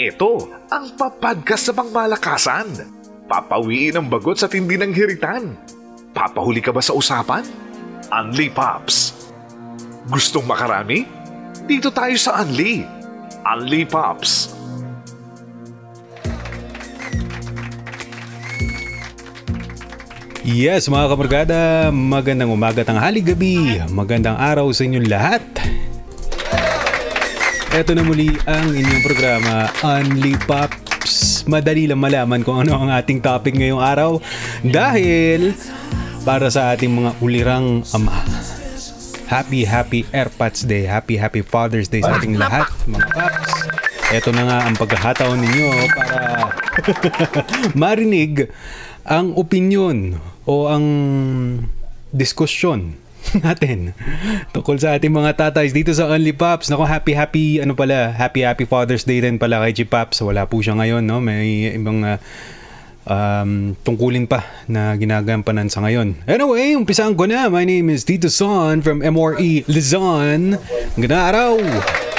Ito ang papadkas sa pangmalakasan. Papawiin ang bagot sa tindi ng hiritan. Papahuli ka ba sa usapan? Unli Pops. Gustong makarami? Dito tayo sa Unli. Unli Pops. Yes, mga kamargada, magandang umaga, tanghali, gabi, magandang araw sa inyong lahat. Ito na muli ang inyong programa, Unli Pops. Madali lang malaman kung ano ang ating topic ngayong araw dahil para sa ating mga ulirang ama. Happy, happy Airpods Day. Happy, happy Father's Day sa ating lahat, mga paps. Ito na nga ang pagkakataon ninyo para marinig ang opinion o ang diskusyon natin tungkol sa ating mga tatays dito sa Only Pops. Nako, happy, happy, ano pala, happy, happy Father's Day din pala kay G Pops. Wala po siya ngayon, no? May ibang uh, um, tungkulin pa na ginagampanan sa ngayon. Anyway, umpisaan ko na. My name is Tito Son from MRE Luzon. Ganda araw!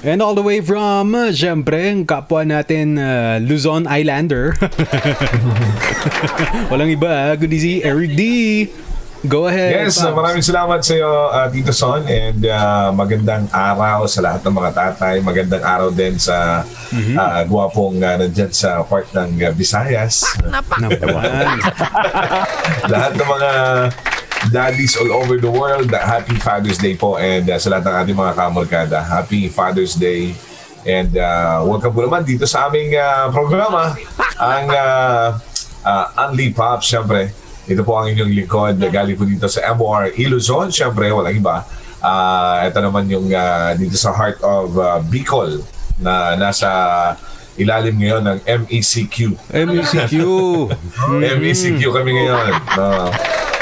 And all the way from, uh, syempre, ang kapwa natin, uh, Luzon Islander. Walang iba, good si Eric D. Go ahead. Yes, uh, maraming salamat sa iyo, uh, Tito Son, and uh, magandang araw sa lahat ng mga tatay. Magandang araw din sa mm-hmm. uh, guwapong uh, nandyan sa part ng uh, Visayas. One. lahat ng mga daddies all over the world, happy Father's Day po and uh, sa lahat ng ating mga kamorkada, happy Father's Day and uh, welcome po naman dito sa aming uh, programa, ang uh, uh, Unli Pop, syempre. Ito po ang inyong likod, galing po dito sa MOR Iluzon, syempre, walang iba. Uh, ito naman yung uh, dito sa heart of uh, Bicol na nasa ilalim ngayon ng MECQ. MECQ. MECQ kami ngayon. Uh,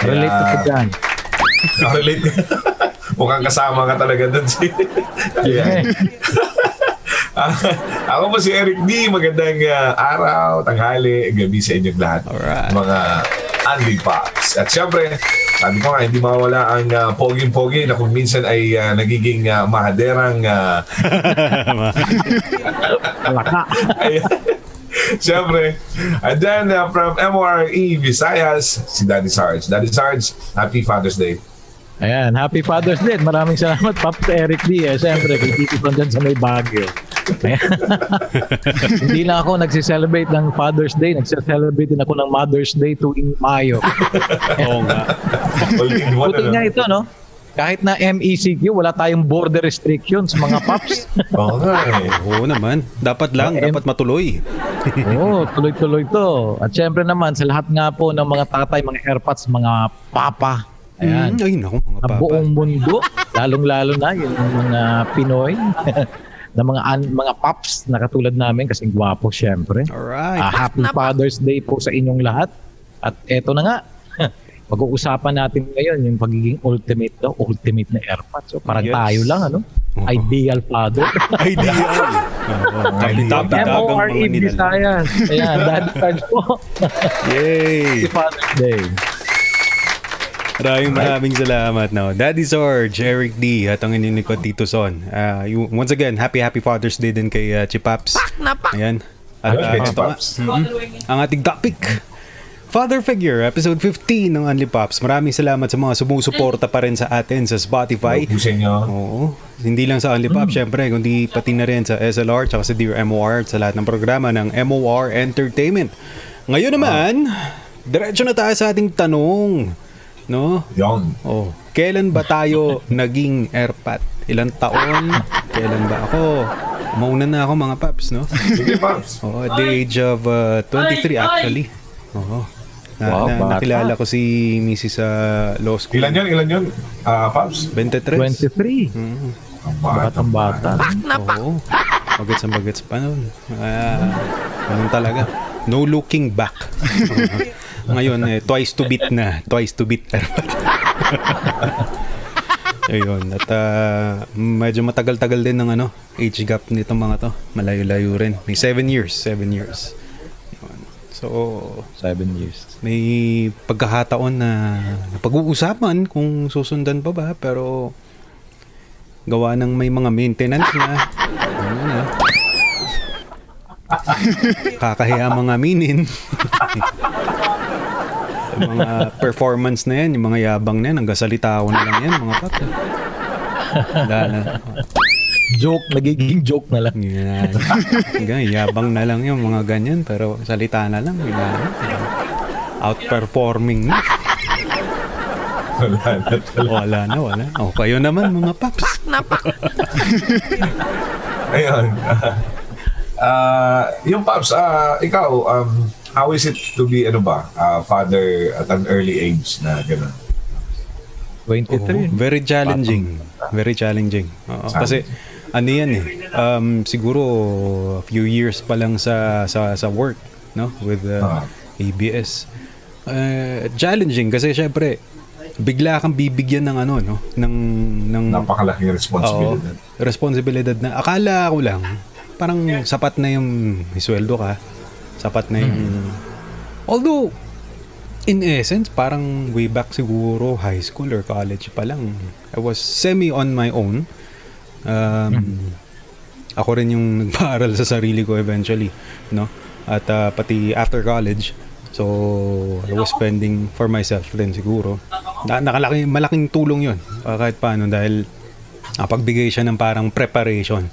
Relate ko po dyan. Relate. Mukhang kasama ka talaga dun si... yeah. ako po si Eric D. Magandang uh, araw, tanghali, gabi sa inyong lahat. Alright. Mga Andy Pops. At syempre, sabi ko nga, hindi mawala ang uh, poging-pogi na kung minsan ay uh, nagiging uh, mahaderang... Uh, Laka. Siyempre. And then uh, from MORE Visayas, si Daddy Sarge. Daddy Sarge, happy Father's Day. Ayan, happy Father's Day. Maraming salamat, Pop Eric D. Eh, siyempre, Ton dyan sa may Baguio. Hindi lang ako nagsi-celebrate ng Father's Day, nagsi-celebrate din ako ng Mother's Day tuwing Mayo. Oo nga. Buti nga ito, no? Kahit na MECQ, wala tayong border restrictions, mga paps. Oo nga eh. Oo naman. Dapat lang, dapat matuloy. Oo, tuloy-tuloy to. At syempre naman, sa lahat nga po ng mga tatay, mga airpods, mga papa, Ayan. Mm, ay, naku, mga papa. buong mundo, lalong-lalo na yung mga Pinoy, na mga an- mga paps na katulad namin kasing gwapo syempre. Alright. Uh, happy Father's Day po sa inyong lahat. At eto na nga, pag-uusapan natin ngayon yung pagiging ultimate daw, ultimate na airpods. So parang Yes. tayo lang, ano? Oo. Ideal father. Ideal. MORE mga nila. Visayas. Ayan, Daddy Cards po. Yay! Happy Father's Day. Maraming maraming salamat no. Daddy Sorge, Eric D, at ang inyong likod Tito Son. Uh, you, once again, happy happy Father's Day din kay uh, Chipaps. Ayan. At uh, Father's ito mm-mm, ang ating topic. Father Figure, episode 15 ng Only Pops. Maraming salamat sa mga sumusuporta pa rin sa atin sa Spotify. Sa inyo. Oo. Hindi lang sa Only Pop, syempre, kundi pati na rin sa SLR tsaka sa Dear MOR at sa lahat ng programa ng MOR Entertainment. Ngayon naman, diretso na tayo sa ating tanong. No? Yon. Oh, kailan ba tayo naging airpat? Ilang taon? Kailan ba ako? Mauna na ako mga paps, no? Sige, Pops. Oh, at the age of uh, 23 actually. Oo. Na, Wow, na- nakilala ko si Mrs. sa law school. Ilan yun? Ilan yun? Ah, Pops? 23. 23. Mm. Ang bata. Batang bata. Oo. Bagets ang bagets pa nun. Ah, ganun talaga. No looking back. Ngayon, eh, twice to beat na. Twice to beat. Ayun. At ah, medyo matagal-tagal din ng ano, age gap nitong mga to. Malayo-layo rin. May 7 years. 7 years. So, Seven years. may pagkakataon na pag-uusapan kung susundan pa ba pero gawa ng may mga maintenance na. Ano na. Kakahiya mga aminin. yung mga performance na yan, yung mga yabang na yan, hanggang salita ko na lang yan, mga paps. Wala na. Joke, nagiging joke na lang. Yan. Yabang na lang yung mga ganyan, pero salita na lang. Na. Outperforming na. Wala na talaga. Wala na, wala. O, kayo naman, mga paps. Ayun. Ah, yung Pops, ah, ikaw, um, how is it to be, ano ba, ah, father at an early age na gano'n? 23. Very challenging. Very challenging. Oo, kasi ano yan eh. Um, siguro a few years pa lang sa sa sa work, no? With uh, Ah. ABS. Uh, challenging kasi syempre bigla kang bibigyan ng ano no ng ng Napakalaking oo, responsibility. responsibilidad na akala ko lang parang sapat na yung sweldo ka sapat na yung although in essence parang way back siguro high school or college pa lang I was semi on my own um, ako rin yung nagpaaral sa sarili ko eventually no? At uh, pati after college so I was spending for myself din siguro. Na, nakalaki, malaking tulong yun uh, kahit paano dahil napagbigay siya ng parang preparation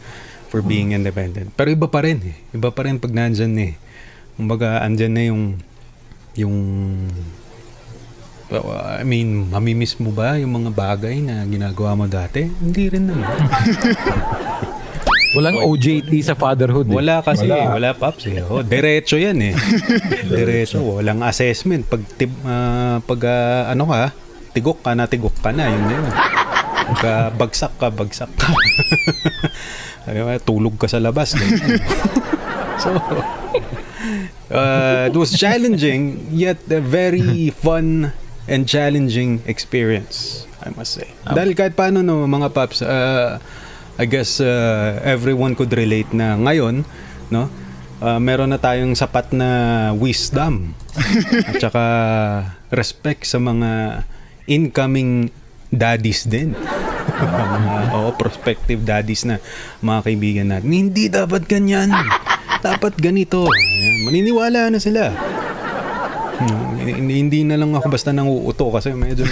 for being independent. Pero iba pa rin eh. Iba pa rin pag nandyan eh. Kumbaga andyan na yung yung I mean, mamimiss mo ba yung mga bagay na ginagawa mo dati? Hindi rin naman. Walang OJT sa fatherhood. Eh. Wala kasi, Wala. wala, paps eh. Oh, diretso yan eh. diretso, walang assessment. Pag, tib, ah, pag ah, ano ka, tigok ka na, tigok ka na, yun na yun. Pag ah, bagsak ka, bagsak ka. Ayun, tulog ka sa labas. so, uh, it was challenging, yet very fun and challenging experience, I must say. Dahil kahit paano no, mga paps, uh, I guess uh, everyone could relate na ngayon, no? Uh, meron na tayong sapat na wisdom at saka respect sa mga incoming daddies din. mga oh, prospective daddies na mga kaibigan natin. Hindi dapat ganyan. Dapat ganito. Ayan, maniniwala na sila. Hindi, hindi na lang ako basta nanguuto kasi medyo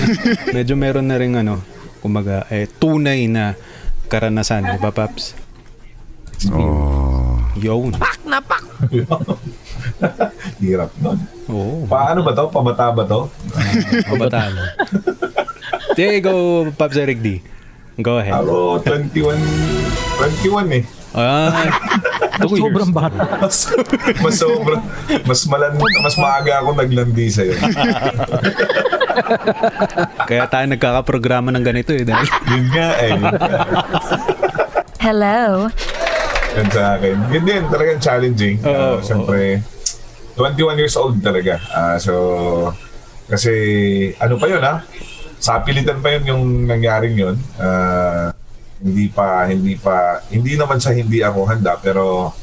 medyo meron na rin ano, kumbaga eh, tunay na karanasan, di ba Paps? Oh. Yun. Hirap nun. Oo. Paano ba to? Pabata ba to? Kabataan. Sige, go Paps Eric D. Go ahead. Ako, 21, 21 eh. Ah, two years. Sobrang bata. Mas, mas sobra, mas malan, mas maaga ako naglandi sa'yo. Kaya tayo nagkakaprograma ng ganito eh. Dahil Yun nga eh. Yun nga. Hello. Yun sa akin. Yun din, talagang challenging. Oo, Uh, Siyempre, 21 years old talaga. Ah, so, kasi ano pa yun ha? Sa pilitan pa yun yung nangyaring yun. Ah, hindi pa, hindi pa, hindi naman sa hindi ako handa, pero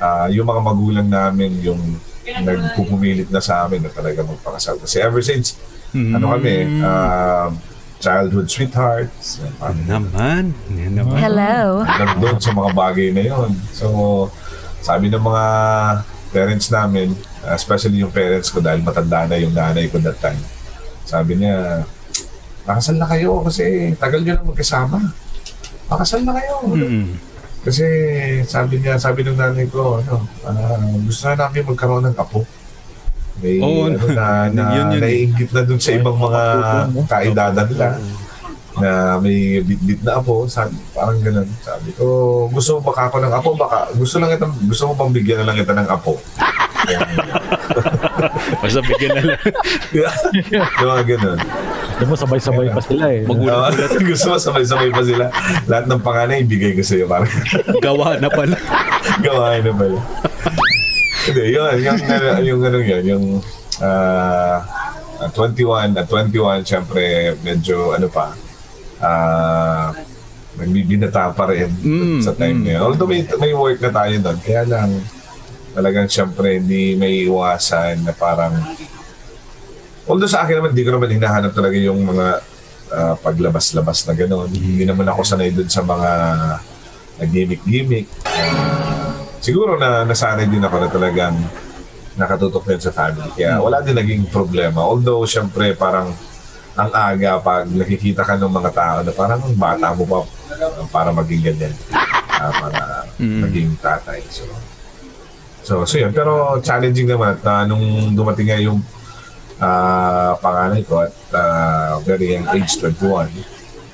ah, yung mga magulang namin yung nagpupumilit na sa amin na talaga magpakasal. Kasi ever since, ano kami, ah, childhood sweethearts, parang naman. Yan naman. Hello. nandun sa mga bagay na yon. So, sabi ng mga parents namin, especially yung parents ko dahil matanda na yung nanay ko that time, sabi niya, pakasal na kayo kasi tagal nyo na magkasama. Pakasal na kayo. Mm. Kasi sabi niya, sabi ng nanay ko, ano, ah, gusto na namin magkaroon ng apo. May Oo, ano na, na yun yun naiingit na dun sa ibang mga kaedada nila na may bit-bit na apo, sabi, parang ganun. Sabi ko, gusto mo baka ako ng apo? Baka, gusto lang kita, gusto mo bang bigyan na lang kita ng apo? Basta bigyan na lang. Yung mga ganun. Alam mo, sabay-sabay pa sila eh. Magulat. Ah, gusto mo sabay-sabay pa sila. Lahat ng panganay, ibigay ko sa'yo. Parang Gawa na pala. gawain na pala. Hindi, yun, yung, yung, yung, ano yun, yung at 21, at 21, syempre, medyo, ano pa, ah, nagbibinata pa rin Mm, sa time na yun. Although may, may work na tayo doon, kaya lang, talagang syempre, hindi may iwasan na parang, although sa akin naman, hindi ko naman hinahanap talaga yung mga ah, paglabas-labas na gano'n. Hindi naman ako sanay dun sa mga nag-gimmick-gimmick. Ah, siguro na nasanay din ako na talagang nakatutok din sa family. Kaya wala din naging problema. Although, syempre, parang ang aga pag nakikita ka ng mga tao na parang ang bata mo pa para maging ganyan. Ah, para maging tatay. So, so, so yun. Pero challenging naman at ah, nung dumating nga yung ah, panganay ko at ah, very young age, 21.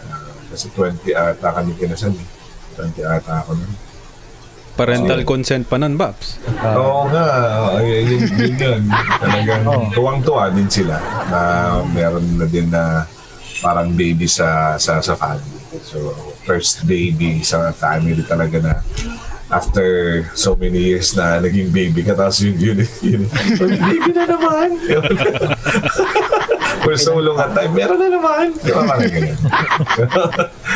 Ah, kasi 20 ata kami kinasal. eh. 20 ata ako nun. Parental consent pa nun, Babs. Oo nga, ay, yun, yun yun. Talagang tuwang-tuwa din sila na meron na din na parang baby sa sa sa family. So, first baby sa family talaga na after so many years na naging baby ka tapos yun yun yun, baby na naman for so long at time meron na naman di ba parang ganyan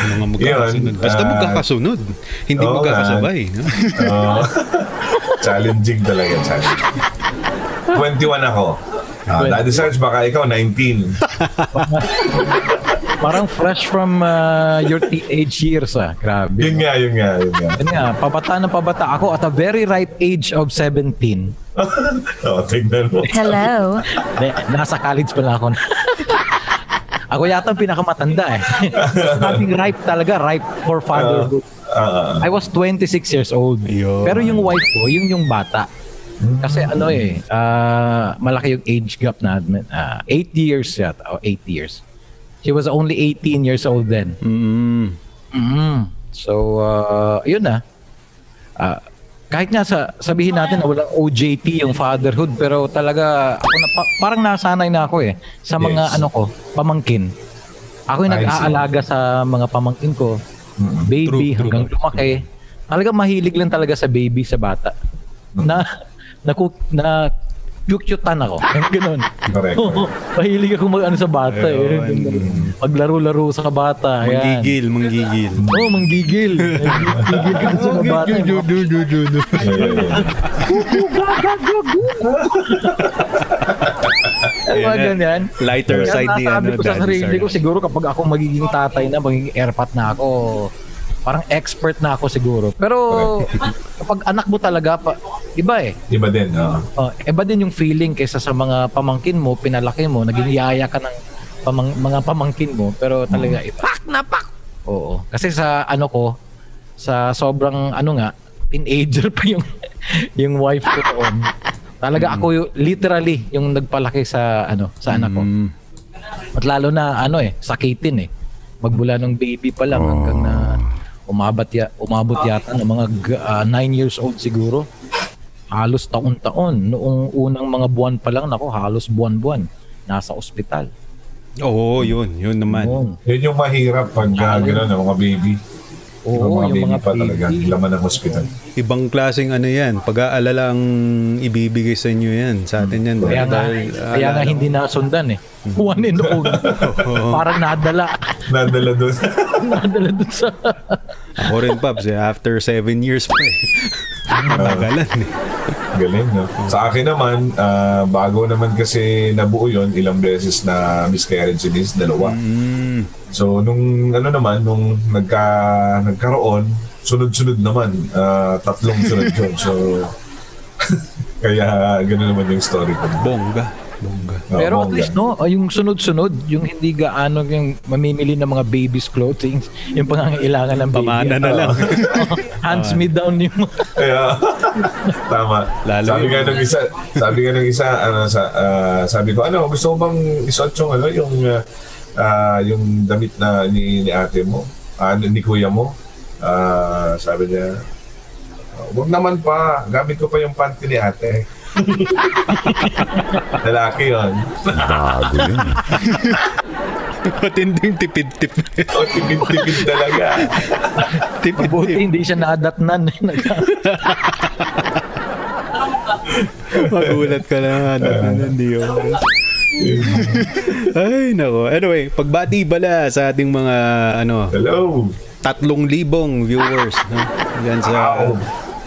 Mga magkakasunod. Yun, Basta ah, magkakasunod. Hindi nga. magkakasabay. No? Oo. challenging talaga, challenging. 21 ako. Uh, Daddy Sarge, baka ikaw 19. Parang fresh from uh, your teenage years ah. Grabe. Yun nga, yun nga, yun nga. Yun nga, pabata na pabata ako at a very ripe age of 17. Oo, tignan mo. Hello. De, nasa college pa lang ako. ako yata ang pinakamatanda eh. Sabing ripe talaga, ripe for fatherhood. Ah, I was 26 years old. Yun. Pero yung wife ko, yung yung bata. Kasi ano eh, ah, malaki yung age gap natin. 8 years yata, o 8 years. She was only 18 years old then. Mm. mm So, uh, yun na. Ah, kahit nga sa, sabihin natin na walang OJT yung fatherhood, pero talaga, ako na, pa- parang nasanay na ako eh, sa mga Yes. ano ko, pamangkin. Ako yung nag-aalaga sa mga pamangkin ko, baby, True, true. hanggang lumaki. Talaga mahilig lang talaga sa baby, sa bata. Na, na, na, cute-cutean ako. Yung ganun. Correct. Oo, mahilig ako mag ano sa bata eh. Maglaro-laro sa bata. Ayan. Manggigil, manggigil. Oo, oh, manggigil. Manggigil ka sa mga bata. Mga ganyan. Lighter Kaya side ni nasabi ano, ko sa sarili ko, siguro kapag ako magiging tatay na, magiging airpat na ako, parang expert na ako siguro. Pero kapag anak mo talaga, pa, iba eh. Iba din, oo. Uh, iba din yung feeling kaysa sa mga pamangkin mo, pinalaki mo, naging yaya ka ng pamang, mga pamangkin mo, pero talaga iba. Pak na pak! Oo. Kasi sa ano ko, sa sobrang ano nga, teenager pa yung yung wife ko noon. Talaga ako yung, literally yung nagpalaki sa ano sa anak ko. Mm. At lalo na ano eh, sakitin eh. Magbula ng baby pa lang hanggang na umabat ya, umabot yata ng mga 9 years old siguro. Halos taon-taon. Noong unang mga buwan pa lang, nako halos buwan-buwan. Nasa ospital. Oo, yun. Yun naman. Oo. Yun yung mahirap pag uh, gano'n, ng mga baby. Oo, yung mga yung baby mga pa talaga. baby. Laman ng hospital. Ibang klaseng ano yan. Pag-aalala ang ibibigay sa inyo yan. Sa atin yan. Kaya nga, Dahil, kaya nga hindi nasundan eh. One and all. Parang nadala. Nadala doon. nadala dun sa... Ako rin, Paps. Eh, after seven years pa eh. Matagalan eh. Galing, no? Sa akin naman, ah, bago naman kasi nabuo yon ilang beses na miscarriage is dalawa. Mm. So, nung ano naman, nung nagka, nagkaroon, sunod-sunod naman. ah, tatlong sunod yun. So, kaya gano'n naman yung story ko. Bongga. Bongga. Ah, Pero at bongga. least no, ah, yung sunod-sunod, yung hindi gaano yung mamimili ng mga baby's clothing, yung pangangailangan ng baby. Pamana na lang. Hands me down yung Kaya, tama. Lalo sabi yung- nga nung isa, sabi nga nung isa, ano, sa, ah, sabi ko, ano, gusto mo bang isuot yung, ano, yung, ah, ah, yung damit na ni, ni ate mo, ah, ni, ni kuya mo? Ah, sabi niya, Huwag naman pa, gamit ko pa yung panty ni ate. Lalaki yun. Bago yun. Matinding tipid-tip. O, tipid-tipid talaga. tipid-tip. Buti hindi siya nadatnan. Magulat ka na. Uh, hindi yun. Ay, nako. Anyway, pagbati bala sa ating mga ano, Hello. tatlong libong viewers no? Yan sa Wow.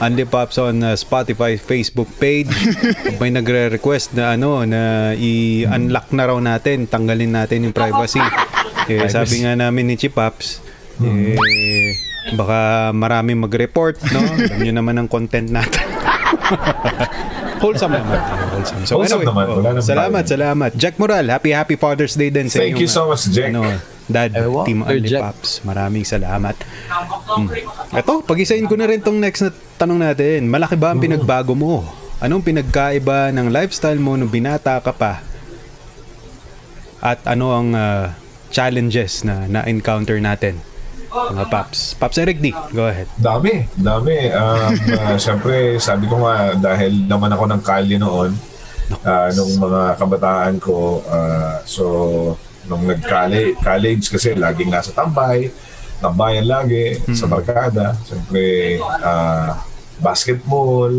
Andy Pops on uh, Spotify Facebook page. Pag may nagre-request na ano na i-unlock na raw natin, tanggalin natin yung privacy. Eh, sabi nga namin ni Chipaps, eh, baka maraming mag-report, no? Alam nyo naman ang content natin. wholesome naman. Wholesome. So, Wholesome naman. oh, Wala salamat, salamat. Jack Moral, happy, happy Father's Day din sa Thank you so much, Jack. Ano, Dad, Team Only Jack. Pops. Maraming salamat. Hmm. Ito, pag-isahin ko na rin tong next na tanong natin. Malaki ba ang pinagbago mo? Anong pinagkaiba ng lifestyle mo nung binata ka pa? At ano ang ah, challenges na na-encounter natin? Mga Paps. Paps Eric D, go ahead. Dami, dami. Um, uh, Siyempre, sabi ko nga, dahil naman ako ng kalye noon, uh, nung mga kabataan ko, uh, so, nung nag-college, college kasi laging nasa tambay, tambayan lagi, sa barkada. Siyempre, uh, basketball,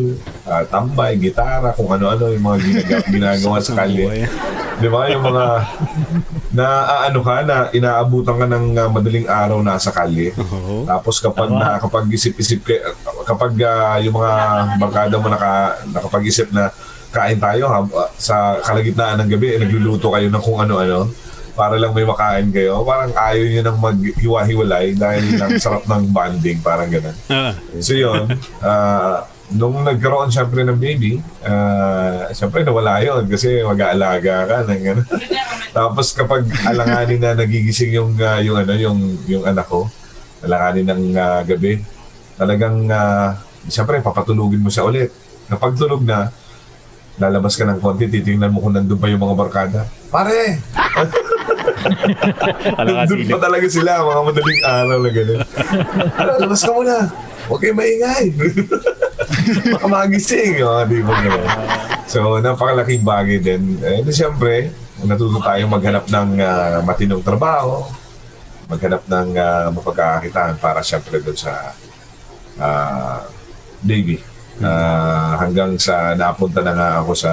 uh, tambay, gitara, kung ano-ano yung mga ginagawa, ginagawa sa kalye. Di ba? Yung mga na ano ka na inaabutan ka ng uh, madaling araw na sa kalye. Oo. Tapos kapag na kapag isip-isip ka, kapag ah, yung mga barkada mo naka nakapag-isip na kain tayo ha, sa kalagitnaan ng gabi, eh, nagluluto kayo ng kung ano-ano para lang may makain kayo. Parang ayaw nyo nang maghiwa-hiwalay dahil lang sarap ng bonding, parang ganun. Ah, So yun, ah, nung nagkaroon syempre ng baby, uh, syempre nawala yun kasi mag-aalaga ka ng ano. Tapos kapag alanganin na nagigising yung ah, yung ano yung yung anak ko, alanganin ng ah, gabi, talagang uh, syempre papatulugin mo siya ulit. Kapag tulog na, lalabas ka ng konti, titingnan mo kung nandun pa yung mga barkada. Pare! Nandun pa talaga sila, mga madaling araw na gano'n. Ano, labas ka muna. Huwag kayo maingay. Baka magising. Mga di ba gano'n. So, napakalaking bagay din. Eh, siyempre, natuto tayong maghanap ng ah, matinong trabaho, maghanap ng uh, mapagkakakitaan para siyempre doon sa ah, baby. Ah, hanggang sa napunta na nga ako sa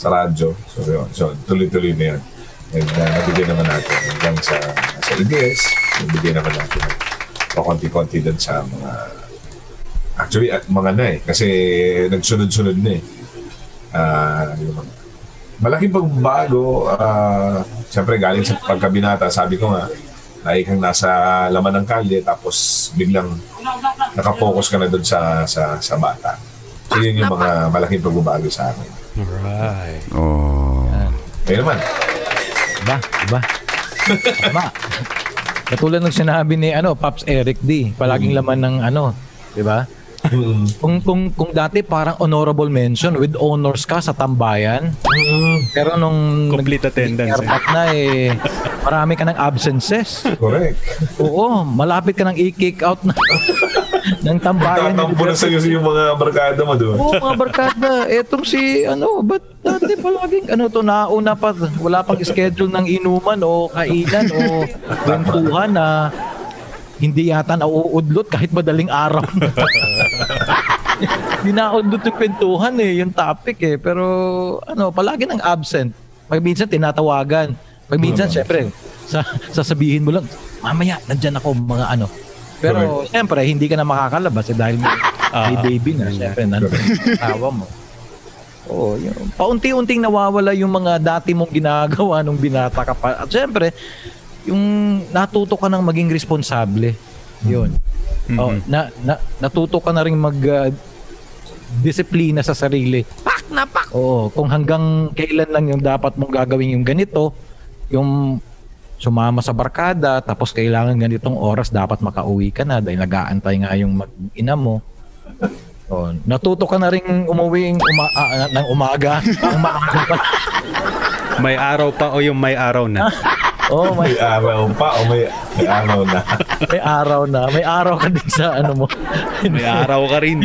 sa radyo. So, yun. So, tuloy-tuloy na yun. And uh, nabigyan naman natin. Hanggang sa, sa EBS. Nabigyan naman natin o konti-konti din sa mga actually at mga na eh. Kasi nagsunod-sunod na eh. Ah, yung mga- malaking pagbabago ah siyempre galing sa pagkabinata. Sabi ko nga lagi kang nasa laman ng kalye tapos biglang nakafocus ka na doon sa, sa sa bata. So yun yung mga malaking pagbabago sa akin alright. kayo naman Diba? Diba? Tama. Katulad ng sinabi ni ano, Pops Eric D. Palaging laman ng ano, 'di ba? Kung kung kung dati parang honorable mention with honors ka sa tambayan, pero nung Complete attendance, eh. na eh, marami ka ng absences. correct Oo, malapit ka nang i-kick out na ng tambayan. tatampo na sa'yo yung mga barkada mo doon Oo, mga barkada. Etong si, ano, ba't dati palaging, ano to, nauna pa, wala pang schedule ng inuman o kainan o kwentuhan na hindi yata nauudlot kahit madaling araw. Hindi nauudlot yung kwentuhan eh, yung topic eh. Pero, ano, palagi nang absent. Pag minsan, tinatawagan. Pag minsan, syempre, sa, sasabihin mo lang, mamaya, nandyan ako, mga ano. Pero, syempre, hindi ka na makakalabas eh, dahil may, may Ah, baby na. Syempre, nandun yung asawa mo. Oo, yun. Paunti-unting nawawala yung mga dati mong ginagawa nung binata ka pa. At syempre, yung natuto ka ng maging responsable. Yun. Oh, na, na, natuto ka na rin mag ah, disiplina sa sarili. Pak na pak! Oo, kung hanggang kailan lang yung dapat mong gagawin yung ganito, yung sumama sa barkada, tapos kailangan ganitong oras dapat makauwi ka na dahil nag-aantay nga yung mag-ina mo. Oh, natuto ka na rin umuwi uma- ah, ng umaga. Ang maaga pa. May araw pa o yung may araw na? Oh, may, may araw pa o may, may araw na may araw na. May araw ka din sa ano mo. May araw ka rin.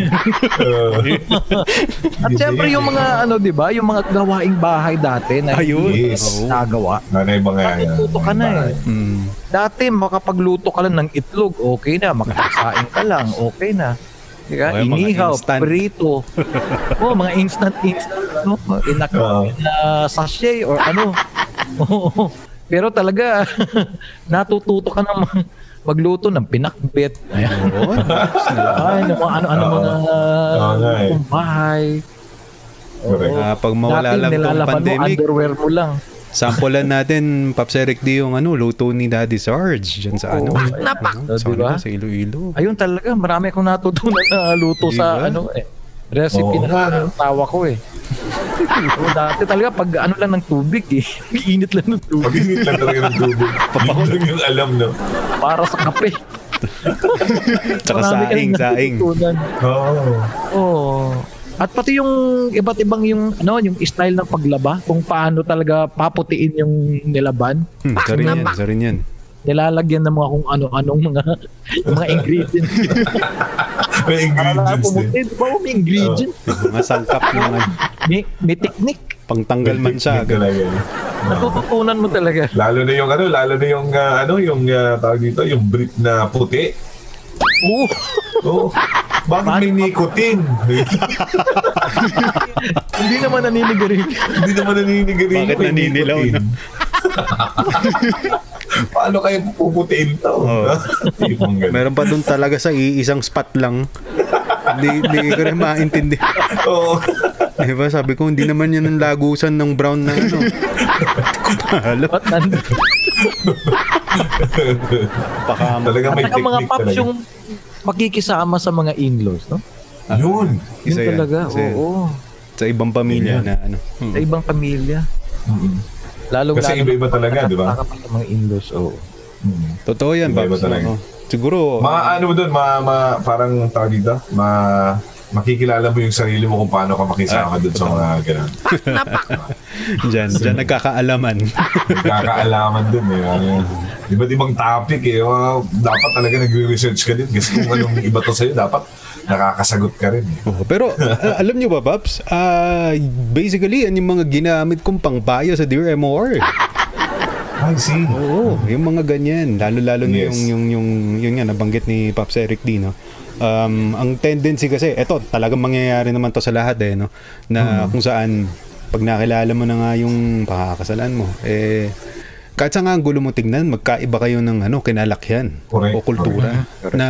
Uh, At syempre yung mga ano, 'di ba? Yung mga gawaing bahay dati na Ayun. Yes. Nagawa. ano yung mga Natuto ka na eh. Mm. Dati makapagluto ka lang ng itlog, okay na. Makakasain ka lang, okay na. Di ba? O, yung mga Inihaw, instant. prito. oh, mga instant instant no? Inak Oo. na sachet or ano. Oo. Pero talaga natututo ka na mag- magluto ng pinakbit. Ayan. Ay, ng mga ano-ano mga lutong bahay. Ah, pag mawala lang tong nilalaban mo, pandemic, underwear mo lang. Sampulan natin, Pops Eric D, yung ano, luto ni Daddy Sarge dyan sa ano. Napak! ano, sa, diba? sa Iloilo. Ayun talaga, marami akong natutunan na luto sa Diba? ano eh. Recipe Oo na no? tawa ko eh. so, dati talaga pag ano lang ng tubig eh. Init lang ng tubig Pag-init lang talaga ng tubig. Yun lang yung alam, no? para sa kape. Tsaka saing, saing. Oo. Oo. At pati yung iba't ibang yung ano yung style ng paglaba kung paano talaga paputiin yung nilaban. Hmm, isa rin yan, isa rin yan. Nilalagyan ng mga kung ano-anong mga mga ingredients. May Para ingredients din. pumuti, di ba may ingredients? Mga sangkap ng mga May, may technique. pangtanggal man siya. Talaga. Natututunan mo talaga. Lalo na yung ano, lalo na yung ah, ano, yung ah, tawag dito, yung brief na puti. Oo. Oh, bakit may nicotine? Hindi naman naninigarig. Hindi naman naninigarilyo. Bakit naninilaw, nicotine. Paano kayo puputiin to? Ganun. Meron pa doon talaga sa iisang spot lang. Hindi, hindi ko rin maintindihan. Oo. Di ba? Sabi ko, hindi naman yan ang lagusan ng brown na ano. Baka Talaga may ang mga technique pops talaga. yung makikisama sa mga in-laws, no? Yun. Yun Isa yan, talaga, yan. oo. sa ibang pamilya Yun. na ano. Hmm. Sa ibang pamilya. Mm. Lalo Kasi iba-iba talaga, di ba? Nakakapag mga in-laws, oo. Mm. Totoo yan, Iba-iba Babs. talaga. Oo. Siguro, Mga ano mo doon, ma, ma, parang tawag dito, ma, makikilala mo yung sarili mo kung paano ka makisama doon sa mga ganun. dyan, dyan nagkakaalaman. Nagkakaalaman doon eh. Ano, iba't ibang topic eh. Dapat talaga nagre-research ka din kasi kung anong iba to sa'yo, dapat nakakasagot ka rin eh. Oo, pero ah, alam nyo ba, Babs? Ah, basically, yan yung mga ginamit kong pangbayo sa Dear MOR. I see. Oo, yung mga ganyan. Lalo-lalo Yes. yung, yung, yung, yun nga, nabanggit ni Pops Eric Dino. Um, ang tendency kasi, eto, talagang mangyayari naman to sa lahat eh, no? Na kung saan, pag nakilala mo na nga yung pakakasalan mo, eh, kahit sa nga ang gulo mo tignan, magkaiba kayo ng ano, kinalakyan Correct. o kultura na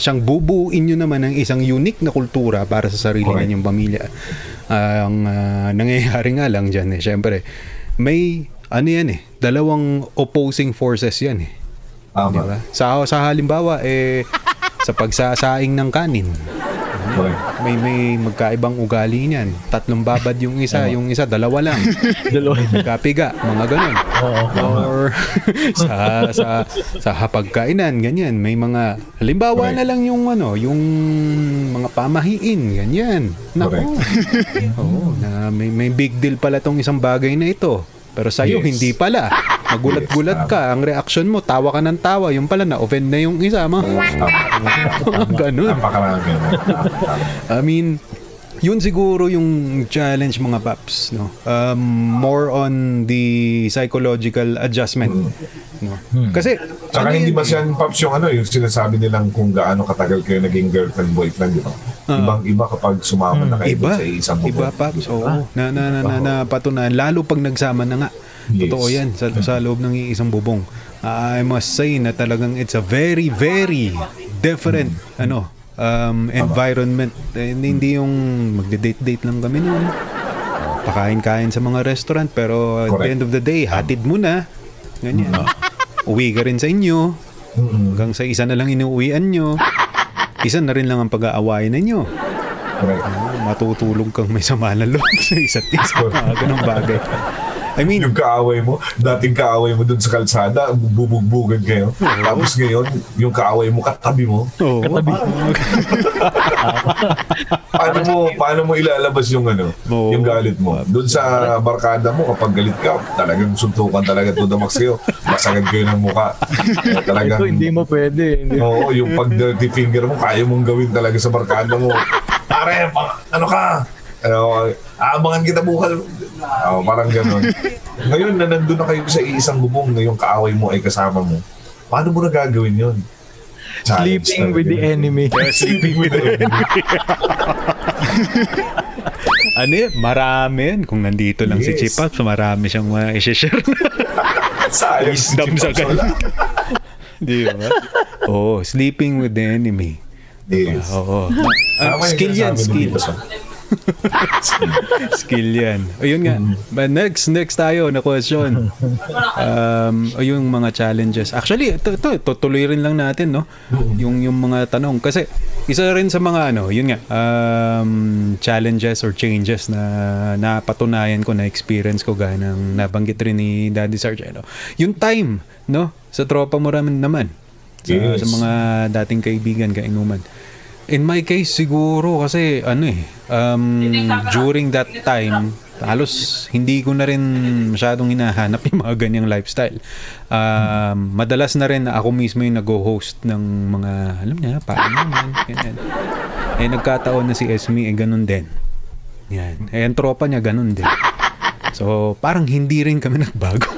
siyang bubuin nyo naman ng isang unique na kultura para sa sarili Correct. ninyong pamilya. Ah, ang ah, nangyayari nga lang dyan eh, syempre, may ano yan eh, dalawang opposing forces yan eh. Tama. Di ba? Sa, sa halimbawa, eh, sa pagsasaing ng kanin, Correct. may may magkaibang ugali niyan. Tatlong babad yung isa, yung isa dalawa lang. Dalawa. Magkapiga, mga ganun. Oo. Or sa sa sa hapagkainan, ganyan. May mga halimbawa na lang yung ano, yung mga pamahiin, ganyan. Nako. Oo, na may may big deal pala tong isang bagay na ito. Pero sa'yo, Yes. hindi pala. Magulat-gulat Yes, ka. Ang reaction mo, tawa ka ng tawa. Yung pala, na-offend na yung isa. Mga ganun. I mean, yun siguro yung challenge mga paps, no. Um, more on the psychological adjustment, no. Kasi Tsaka ano hindi ba siyan, Pops, yung ano, yung sinasabi nilang kung gaano katagal kayo naging girlfriend, boyfriend, di ba? Ibang-iba kapag sumama na kayo iba, sa isang bubong. iba paps, oo. Na, na, na, na, na patunayan, lalo pag nagsama na nga. Yes. Totoo yan, sa, sa loob ng isang bubong. I must say na talagang it's a very, very different, ano, um, environment. Eh, hindi yung magde-date-date lang kami noon. Pakain-kain sa mga restaurant, pero at the Correct. end of the day, hatid mo na. Ganyan. Uwi ka rin sa inyo. Hanggang sa isa na lang inuwian nyo. Isa na rin lang ang pag-aawayan ninyo. Correct. matutulog kang may sama na loob sa isa't isa. Mga ganong bagay. I mean, Yung kaaway mo, dating kaaway mo dun sa kalsada, bubugbugan kayo. Tapos ngayon, yung kaaway mo, katabi mo. oh, Katabi. Paano mo, paano mo ilalabas yung ano, Oo. yung galit mo? Doon sa barkada mo, kapag galit ka, talagang suntukan talaga to the max kayo. Masagad kayo ng muka. Talagang, Ito hindi mo pwede. Hindi. Oo, yung pag dirty finger mo, kaya mong gawin talaga sa barkada mo. Pare, pa, ano ka? Ano, aabangan kita bukas. Oh, parang gano'n. Ngayon na nandun na kayo sa iisang bubong na yung kaaway mo ay kasama mo, paano mo na gagawin yun? Challenge Sleeping with the enemy. Sleeping with the enemy. ano yun? Marami. Kung nandito lang si Yes. Chipat, marami siyang uh, i-share. Sayang si Wisdom sa Chipaps, wala. Di ba? Oh, sleeping with the enemy. Yes. Oo. Tama Ah, yung skill yan, skill. Sam. Skill yan. Ayun nga. But next, next tayo na question. Um, o yung mga challenges. Actually, ito, ito, tutuloy rin lang natin, no? Yung, yung mga tanong. Kasi, isa rin sa mga, ano, yun nga, um, challenges or changes na napatunayan ko, na experience ko, gaya ng nabanggit rin ni Daddy Sargento. Yung time, no? Sa tropa mo naman. Sa, Yes. sa mga dating kaibigan, kainuman. In my case, siguro kasi ano eh, um, during that time, halos hindi ko na rin masyadong hinahanap yung mga ganyang lifestyle. Um, madalas na rin ako mismo yung nag-host ng mga, alam niya, paano ganyan. Eh, nagkataon na si Esme, eh, ganun din. Yan. Eh, ang tropa niya, ganun din. So, parang hindi rin kami nagbago.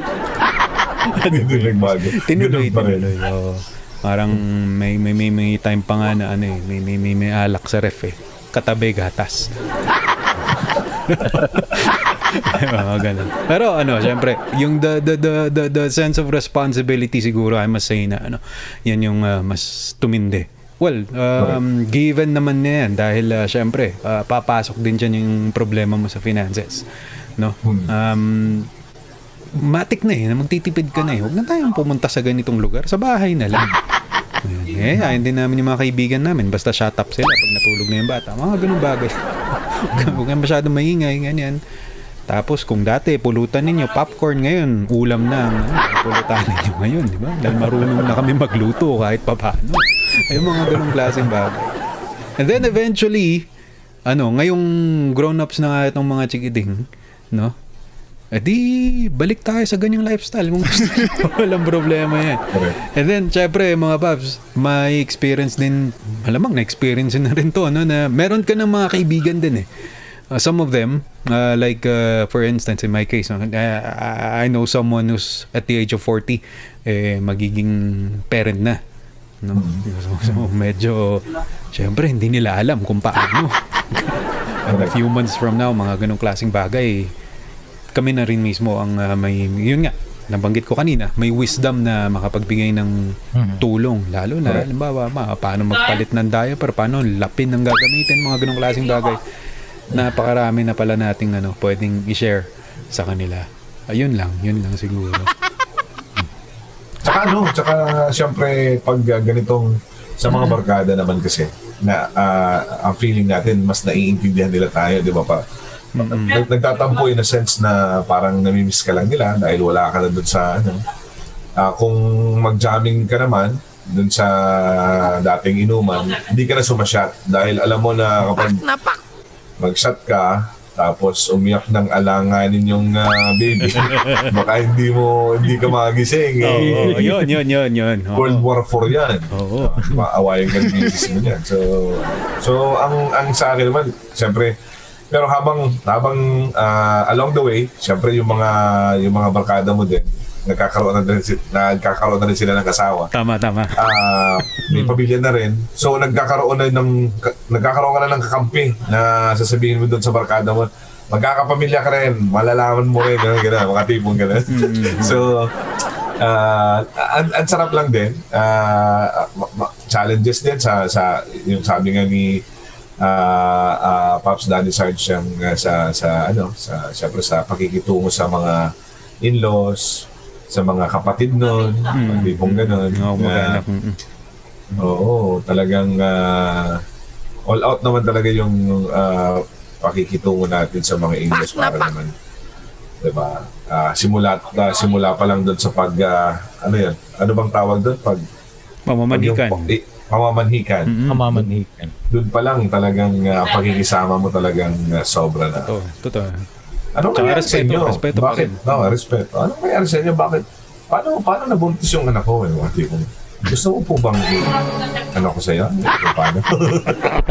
Hindi nagbago. Tinuloy, rin. tinuloy. oo. Parang may, may, may, may time pa nga na ano eh, may, may, may, may alak sa ref eh. Katabi gatas. Mga ganun. Pero ano, syempre, yung the, the, the, the, the sense of responsibility siguro, I must say na ano, yan yung uh, mas tumindi. Well, um, given naman na yan dahil uh, syempre, uh, papasok din dyan yung problema mo sa finances. No? Um, matik na eh, magtitipid ka na eh. Huwag na tayong pumunta sa ganitong lugar. Sa bahay na lang. Ayun. Eh, ayun din namin yung mga kaibigan namin. Basta shut up sila pag natulog na yung bata. Mga ganun bagay. Huwag kang masyadong maingay, ganyan. Tapos kung dati pulutan ninyo popcorn ngayon, ulam na ang pulutan ninyo ngayon, di ba? Dahil marunong na kami magluto kahit papaano. Ay mga ganung klaseng bagay. And then eventually, ano, ngayong grown-ups na nga itong mga chikiding, no? Eh di, balik tayo sa ganyang lifestyle kung gusto. Walang problema yan. Correct. And then, syempre, mga paps, may experience din, malamang na-experience na rin to, no, na meron ka ng mga kaibigan din eh. Uh, some of them, uh, like uh, for instance, in my case, uh, I know someone who's at the age of 40, eh, magiging parent na. No? So, so, medyo, syempre, hindi nila alam kung paano. A few months from now, mga ganong klaseng bagay, kami na rin mismo ang uh, may, yun nga, nabanggit ko kanina, may wisdom na makapagbigay ng tulong. Lalo na, halimbawa, ma, paano magpalit ng diaper, paano lapin ng gagamitin, mga ganong klaseng bagay. Napakarami na pala nating ano, pwedeng i-share sa kanila. Ayun lang, yun lang siguro. Tsaka ano, tsaka siyempre pag uh, ganitong sa mga barkada naman kasi na ah, ang feeling natin mas naiintindihan nila tayo, di ba pa? Nag- Nagtatampo in a sense na parang namimiss ka lang nila dahil wala ka na dun sa ano. Ah, kung mag-jamming ka naman dun sa dating inuman, hindi ka na sumasyat dahil alam mo na kapag mag-shot ka tapos umiyak ng alanganin yung ah, baby baka hindi mo hindi ka magising eh. Oo, yun, yun, yun, yun. Oo. World War 4 yan. Oo. Maawayan ka ng mo yan. So, so ang ang sa akin naman, siyempre, pero habang habang ah, along the way, siyempre yung mga yung mga barkada mo din, nagkakaroon na din, si- nagkakaroon na rin sila ng kasawa. Tama, tama. Ah, may pamilya na rin. So nagkakaroon na ng ka- nagkakaroon ka na ng kakampi na sasabihin mo doon sa barkada mo. Magkakapamilya ka rin, malalaman mo rin, gano'n, gano'n, mga tipong gano'n. so, ah ang, ang sarap lang din. Ma- challenges din sa, sa, yung sabi nga ni ah ah, Pops Danny Sarge yung, ah, sa, sa, ano, sa, syempre sa pakikitungo sa mga in-laws, sa mga kapatid nun, mga tipong gano'n. Oo, na- mag-anak. Mm-mm. Oo, talagang ah, all out naman talaga yung ah, pakikitungo natin sa mga English para naman. 'Di ba? Ah, simula ah, simula pa lang doon sa pag ah, ano 'yan? Ano bang tawag doon? Pag Pamamanhikan. pag yung- eh, pamamanhikan. Mm-mm. Kamamanhikan. Doon pa lang talagang ah, pakikisama mo talagang ah, sobra na. Totoo, totoo. Ano Tsaka kaya sa respeto, inyo? respeto pa Bakit? rin. No, respeto. Ano kaya sa inyo? Bakit? Paano, paano nabuntis yung anak ko? Eh, mga tipong, gusto mo po bang ano ko sa'yo? Paano?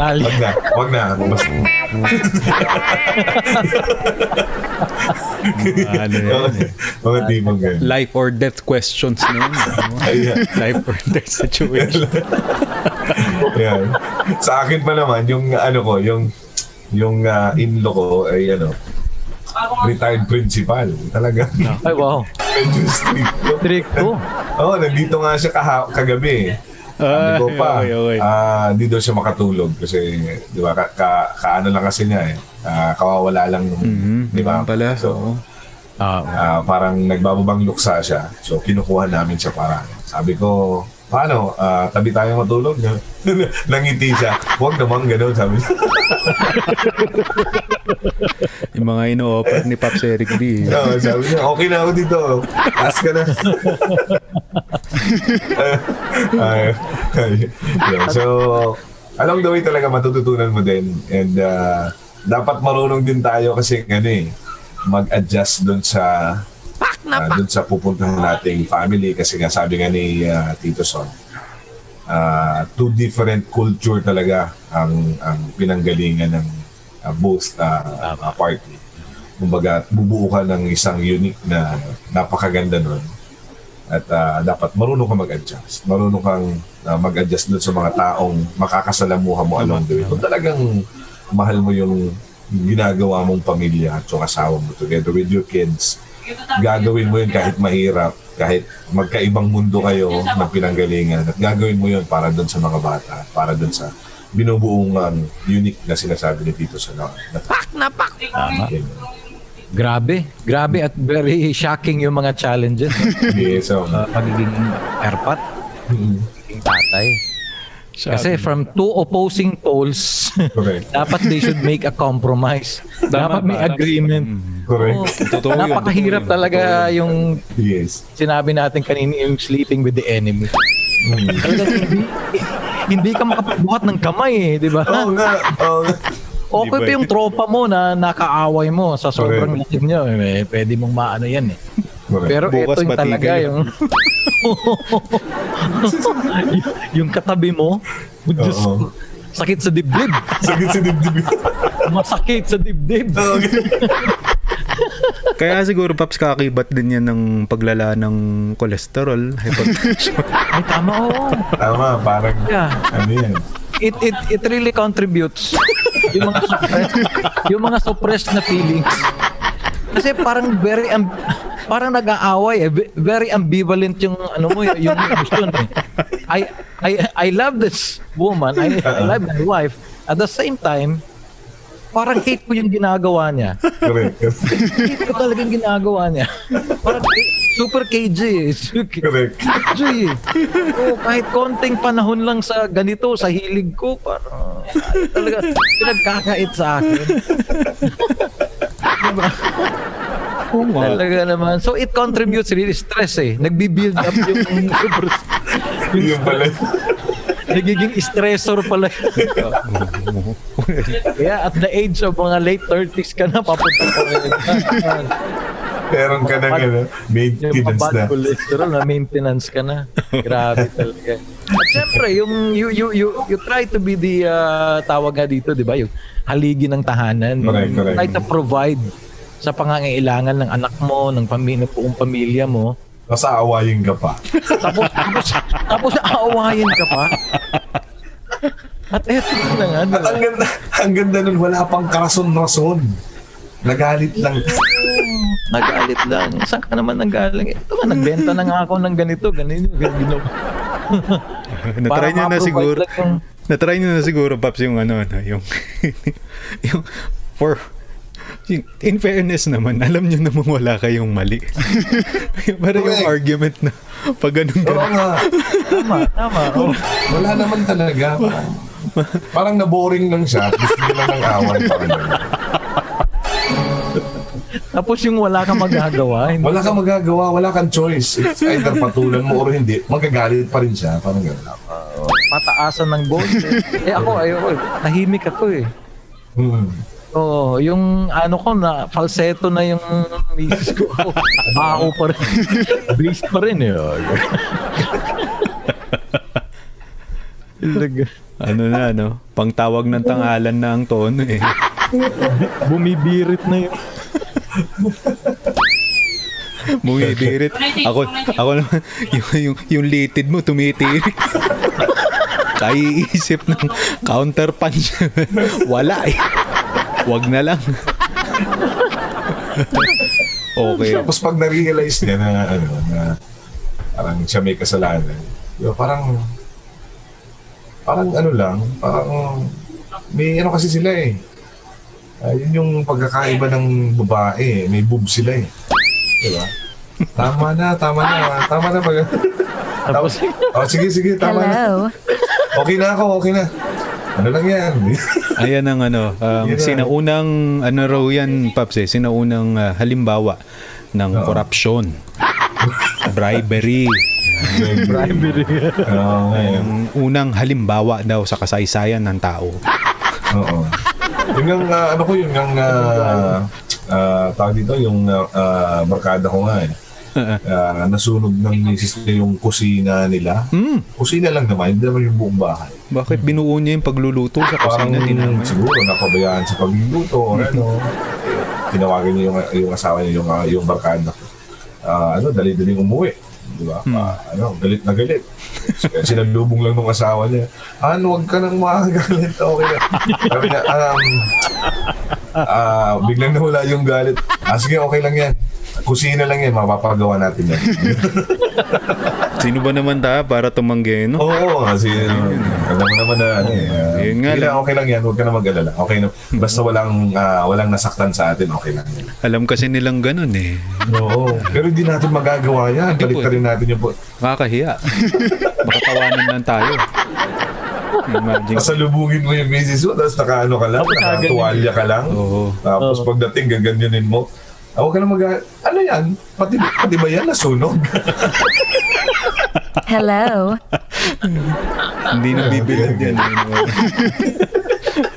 Wag na, wag na. Mas, ano yan eh. mga tipong ganyan. Life or death questions na yun. Ayan. Life or death situation. Ayan. Sa akin pa naman, yung ano ko, yung yung uh, in-law ko ay ano, retired principal. Talaga. Ay, wow. Medyo strict. Trick to. Oo, oh, nandito nga siya kaha- kagabi. Sabi ko Ah, pa, okay, okay. ah, hindi daw siya makatulog kasi, di ba, ka, ka, kaano lang kasi niya eh. Ah, kawawala lang, Mhm, di ba? pala, So, oo. Ah, ah, parang nagbababang luksa siya. So, kinukuha namin siya para. Sabi ko, paano? Ah, tabi tayo matulog? Nangiti siya. Huwag naman ganun, sabi niya. Yung mga ino-offer ni Pops Eric B. Oo, sabi niya, okay na ako dito. Taas ka na. Ay, ay, yeah. So, along the way talaga matututunan mo din. And uh, dapat marunong din tayo kasi ano eh, mag-adjust dun sa uh, dun sa pupuntahan nating family kasi nga sabi nga ni uh, Tito Son uh, two different culture talaga ang ang pinanggalingan ng uh, both uh, uh, party. Kumbaga bubuo ka ng isang unique na napakaganda nun. At uh, dapat marunong ka mag-adjust. Marunong kang uh, mag-adjust dun sa mga taong makakasalamuha mo along the way. Kung talagang mahal mo yung ginagawa mong pamilya at yung asawa mo together with your kids gagawin mo yun kahit mahirap kahit magkaibang mundo kayo ng pinanggalingan at gagawin mo yun para doon sa mga bata para doon sa binubuong um, unique na sinasabi ni Tito sa na, pak na pak grabe. Grabe at very shocking yung mga challenges. yeah, so Uh, pagiging erpat, mm, pagiging tatay. Kasi from two opposing poles, dapat they should make a compromise. Tama, dapat may tama. agreement. Correct Oh, Totoo yun, napakahirap totoo yun. talaga yung yes sinabi natin kanina yung sleeping with the enemy. mm. Hindi, hindi ka makapagbuhat ng kamay eh, di ba? oo nga oo nga Okay pa yung tropa mo na nakaaway mo sa sobrang lakim nyo. Eh, pwede mong maano yan eh. correct Pero Bukas ito yung talaga kayo. yung... yung, yung katabi mo, Diyos ko, sakit sa dibdib. sakit sa dibdib Masakit sa dibdib. Kaya siguro, Pops, kakibat din yan ng paglala ng kolesterol, hypertension. Ay, tama, oo. tama parang Yeah. ano yan It, it, it really contributes yung mga suppressed, yung mga suppressed na feelings. Kasi parang very amb- parang nag-aaway eh. Ve- Very ambivalent yung ano mo yung emotion eh. I I I love this woman. I, I love my wife. At the same time, parang hate ko yung ginagawa niya. correct Hate ko talaga yung ginagawa niya. Parang super KJ eh. Correct KJ eh. Oh, kahit konting panahon lang sa ganito, sa hilig ko, parang ay, talaga pinagkakait sa akin. diba? Oo nga. Talaga naman. So it contributes really stress eh. Nagbi-build up yung super yun pala nagiging stressor pala. Kaya at the age of mga late 30s ka na, papunta pa rin. meron ka ano, Yung maintenance mga na bad cholesterol na maintenance ka na. Grabe talaga. At syempre, yung you you you you try to be the uh, tawag nga dito, 'di ba? Yung haligi ng tahanan. Correct, correct. Try to provide sa pangangailangan ng anak mo, ng pamilya, ng buong pamilya mo. Masaawayin ka pa. Tapos tapos tapos aawayin ka pa. At eto na nga, At ang ganda, ang ganda nun, wala pang karason-rason. Nagalit lang. Nagalit lang. Saan ka naman nanggaling? Ito nga, nagbenta na nga ako ng ganito, ganito, ganito. Natry nyo na siguro. yung- Natry nyo na siguro, Pops, yung ano, ano yung, yung, for, yung- in fairness naman, alam nyo namang wala kayong mali. Parang yung argument na pag ganun Oo ganun. nga. Tama, tama. Oh. Wala naman talaga. Parang, parang na-boring lang siya. Gusto niya lang ng away. Parang. Tapos yung wala kang magagawa. Hindi. Wala kang magagawa, wala kang choice. It's either patulan mo or hindi. Magagalit pa rin siya. Parang gano'n. Pataasan ng boses. eh ako, ayoko. Tahimik ako eh. Hmm. Oo, yung ano ko na falsetto na yung misis ko. Ako pa rin. Bass pa rin eh. Talaga. Ano na, ano, pangtawag ng tangalan na ang tono eh. Bumibirit na yung Bumibirit. Ako, ako naman, yung, yung, yung litid mo tumitirik. Kaiisip ng counter punch. Wala eh. Wag na lang. okay. Tapos pag na-realize niya na, ano, na parang siya may kasalanan, yun, parang parang ano lang, parang may ano kasi sila eh. Ah, yun yung pagkakaiba ng babae, may boob sila eh. Di ba? Tama na, tama na, tama na pag... Tapos, oh, sige, sige, tama na. Hello. Okay na ako, okay na. Ano lang yan? Ayan ang ano, um, na. sinaunang, ano raw yan, Paps eh, sinaunang ah, halimbawa ng Oo. korupsyon. Bribery. bribery. Oo. Ang unang halimbawa daw sa kasaysayan ng tao. Oo. Yung ang, ah, ano ko yung ang, uh, tawag dito, yung ah, barkada ko nga eh. Ah, nasunog ng misis niya yung kusina nila. Hmm, Kusina lang naman, hindi naman yung buong bahay. bakit binuo niya yung pagluluto sa Parang kusina din naman? siguro napabayaan sa pagluluto or ano. Tinawagan niya yung, yung asawa niya, yung, ah, yung barkada ko. Ah, ano, dali-daling umuwi. Di ba? Ah, ano, galit na galit. Sinalubong lang ng asawa niya. Han, huwag ka nang makagalit. Okay na. Sabi niya, um, ah, biglang nawala yung galit. Ah, sige, okay lang yan. Kusina lang yan, mapapagawa natin yan. Sino ba naman ta para tumanggi, no? Oo, kasi alam mo naman na ano eh. ah, Yun nga sige lang. okay lang yan, huwag ka na mag-alala. Okay na. Basta walang ah, walang nasaktan sa atin, okay lang yan. Alam kasi nilang ganun eh. Oo. Pero hindi natin magagawa yan. Balik rin natin yung... po- Makakahiya. Baka tawanan lang tayo. Imagine. Pasalubugin mo yung misis mo, tapos nakaano ka lang, nakatuwalya ka lang. Oo. Tapos pagdating, gaganyanin mo. Ah, huwag ka na mag Ano yan? Pati, pati ba yan nasunog? Hello. Hindi na bibilad yan.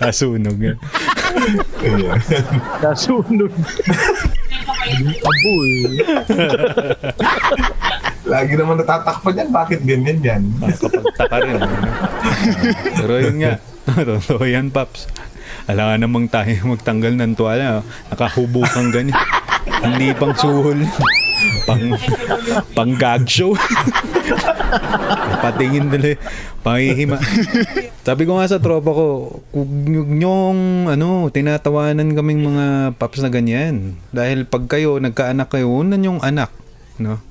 Asunog yan. Nasunog. Aboy. Lagi naman natatakpan yan. Bakit ganyan yan? Nakakapagtaka rin. ano? Pero yun nga. Totoo yan, Paps. Alam nga namang tayo magtanggal ng tuwala. Nakahubo kang ganyan. Hindi pang suhol. pang pang gag show. Patingin dali. Pahihima. Sabi ko nga sa tropa ko, kung yung ano, tinatawanan kaming mga paps na ganyan. Dahil pag kayo, nagkaanak kayo, unan yung anak. No?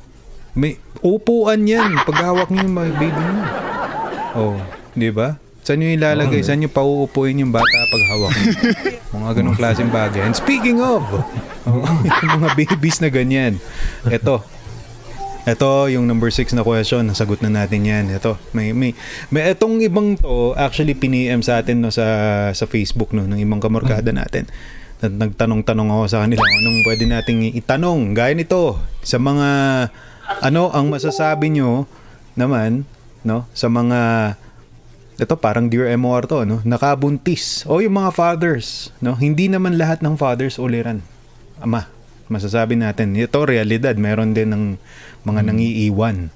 May upuan yan. Paghawak niyo yung baby niyo. Oh, di ba? Saan nyo ilalagay? Saan nyo pauupuin yung bata pag hawak niyo? mga ganong klaseng bagay. And speaking of, oh, yung mga babies na ganyan. Ito. Ito, yung number 6 na question. Nasagot na natin yan. Ito. May, may, may itong ibang to, actually, piniem sa atin no, sa, sa Facebook no, ng ibang kamorkada natin. Nag- Nagtanong-tanong ako sa kanila anong pwede nating itanong. Gaya nito, sa mga, ano ang masasabi nyo naman, no, sa mga ito parang Dear MOR to, no? Nakabuntis. O yung mga fathers, no? Hindi naman lahat ng fathers uliran. Ama, masasabi natin. Ito realidad, meron din ng mga nangiiwan.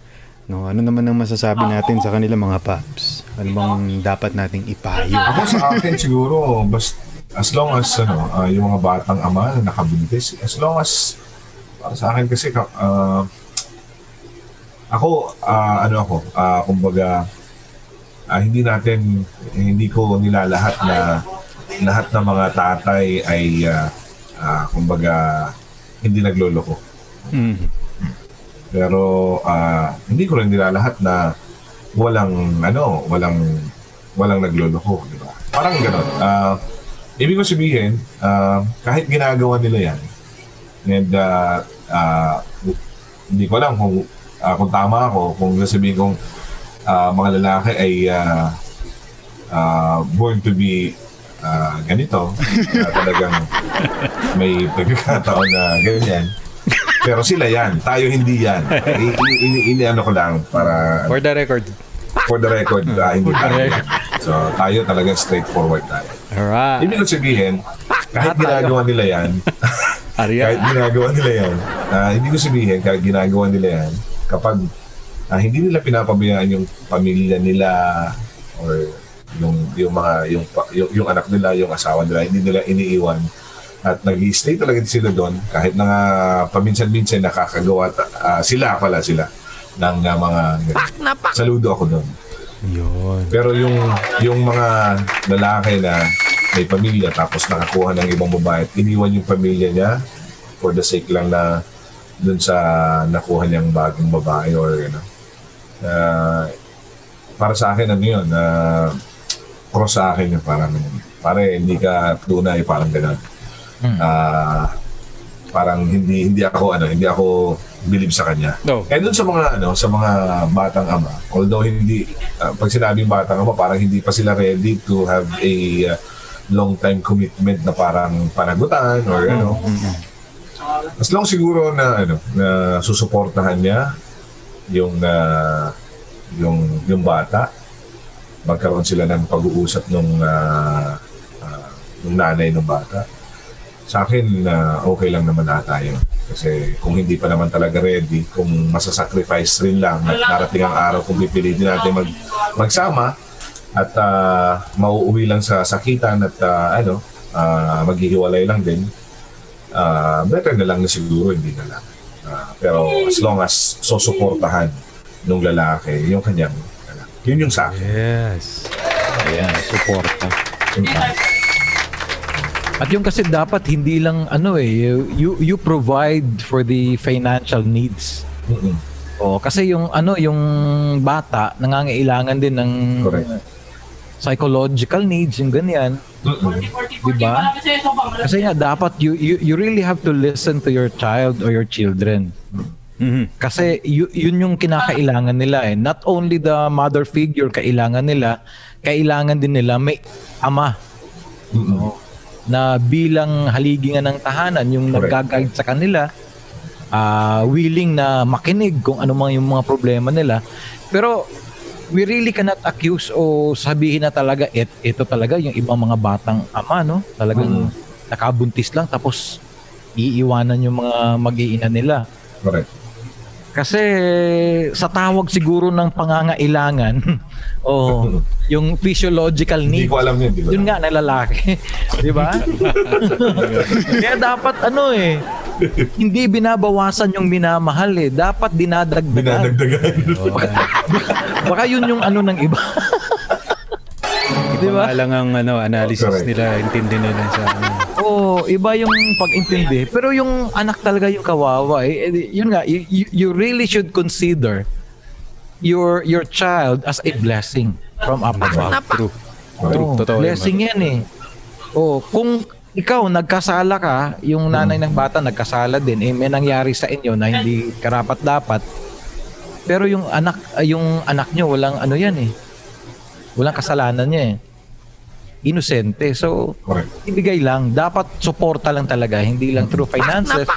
No, ano naman ang masasabi natin sa kanila mga paps? Ano bang dapat nating ipayo? Ako sa akin siguro, bas, as long as ano, ah, yung mga batang ama na nakabuntis, as long as para sa akin kasi ka- ah, ako ah, ano ako, ah, kumbaga ah, hindi natin hindi ko nilalahat na lahat ng mga tatay ay ah, ah, kumbaga hindi nagloloko. Mm. Pero ah, hindi ko rin nilalahat na walang ano, walang walang nagloloko, di ba? Parang gano'n. Ah, ibig ko sabihin, ah, kahit ginagawa nila yan, and ah, ah, hindi ko alam kung ah, kung tama ako, kung sasabihin kong ah, mga lalaki ay ah, ah, born to be ah, ganito, na talagang may pagkakataon na ganyan. Pero sila yan, tayo hindi yan. I, i- ini, ini ano ko lang para For the record. for the record, ah, hindi tayo. So tayo talaga straightforward tayo. Alright. Ibig ko sabihin, kahit ginagawa nila yan, kahit ginagawa nila yan, ah, hindi ko sabihin, kahit ginagawa nila yan, kapag ah, hindi nila pinapabayaan yung pamilya nila or yung yung mga yung, pa- yung yung anak nila, yung asawa nila, hindi nila iniiwan at nag-stay talaga sila doon kahit na nga paminsan-minsan nakakagawa ah, sila pala sila ng ah, mga saludo ako doon. Yun. Pero yung yung mga lalaki na may pamilya tapos nakakuha ng ibang babae at iniwan yung pamilya niya for the sake lang na dun sa nakuha niyang bagong babae or ano. Uh, para sa akin, ano yun, uh, cross sa akin yun, parang, pare, hindi ka tunay, parang gano'n. Hmm. Ah, parang hindi hindi ako ano, hindi ako believe sa kanya. No. Eh doon sa mga ano, sa mga batang ama, although hindi ah, pag sinabing batang ama, parang hindi pa sila ready to have a uh, long time commitment na parang panagutan or ano. As long siguro na ano, na susuportahan niya yung uh, yung yung bata magkaroon sila ng pag-uusap nung uh, uh, nung nanay ng bata sa akin na okay lang naman ata yun. Kasi kung hindi pa naman talaga ready, kung masasacrifice rin lang at darating ang araw kung pipilitin natin mag, magsama at uh, mauuwi lang sa sakitan at uh, ano, uh, maghihiwalay lang din, uh, better na lang na siguro hindi na lang. Uh, pero as long as susuportahan nung lalaki, yung kanyang, yun yung sa akin. Yes. Ayan, suporta. At yung kasi dapat hindi lang ano eh, you, you, you provide for the financial needs. Mm-mm. O kasi yung ano, yung bata nangangailangan din ng Correct. Psychological needs, yung ganyan. Diba? Kasi nga dapat you, you you really have to listen to your child or your children. Mhm. Kasi yu- yun yung kinakailangan nila eh. Not only the mother figure kailangan nila, kailangan din nila may ama Mm-mm. na bilang haligi nga ng tahanan yung Correct. nagga-guide sa kanila ah willing na makinig kung ano man yung mga problema nila pero we really cannot accuse o sabihin na talaga it, ito talaga yung ibang mga batang ama no talagang nakabuntis lang tapos iiwanan yung mga mag-iina nila Correct. kasi sa tawag siguro ng pangangailangan o yung physiological Hindi needs ko alam yun, di ba? yun nga na lalaki. Di ba? Kaya dapat ano eh, hindi binabawasan yung minamahal eh. Dapat dinadagdagan. Binadagdagan. Baka yun yung ano ng iba. Di ba? Iba lang ang ano, analysis Correct. nila, intindi nila sa ano. Oo, iba yung pag-intindi. Pero yung anak talaga yung kawawa eh. Eh, Yun nga, you, you- really should consider your your child as a blessing from above. True. True, Oo, totoo. yun, blessing yan eh. Oh, kung ikaw nagkasala ka, yung nanay ng bata nagkasala din, eh may nangyari sa inyo na hindi karapat dapat. Pero yung anak yung anak nyo walang ano yan eh. Walang kasalanan niya eh. Inosente. So, ibigay lang. Dapat suporta lang talaga. Hindi lang through finances,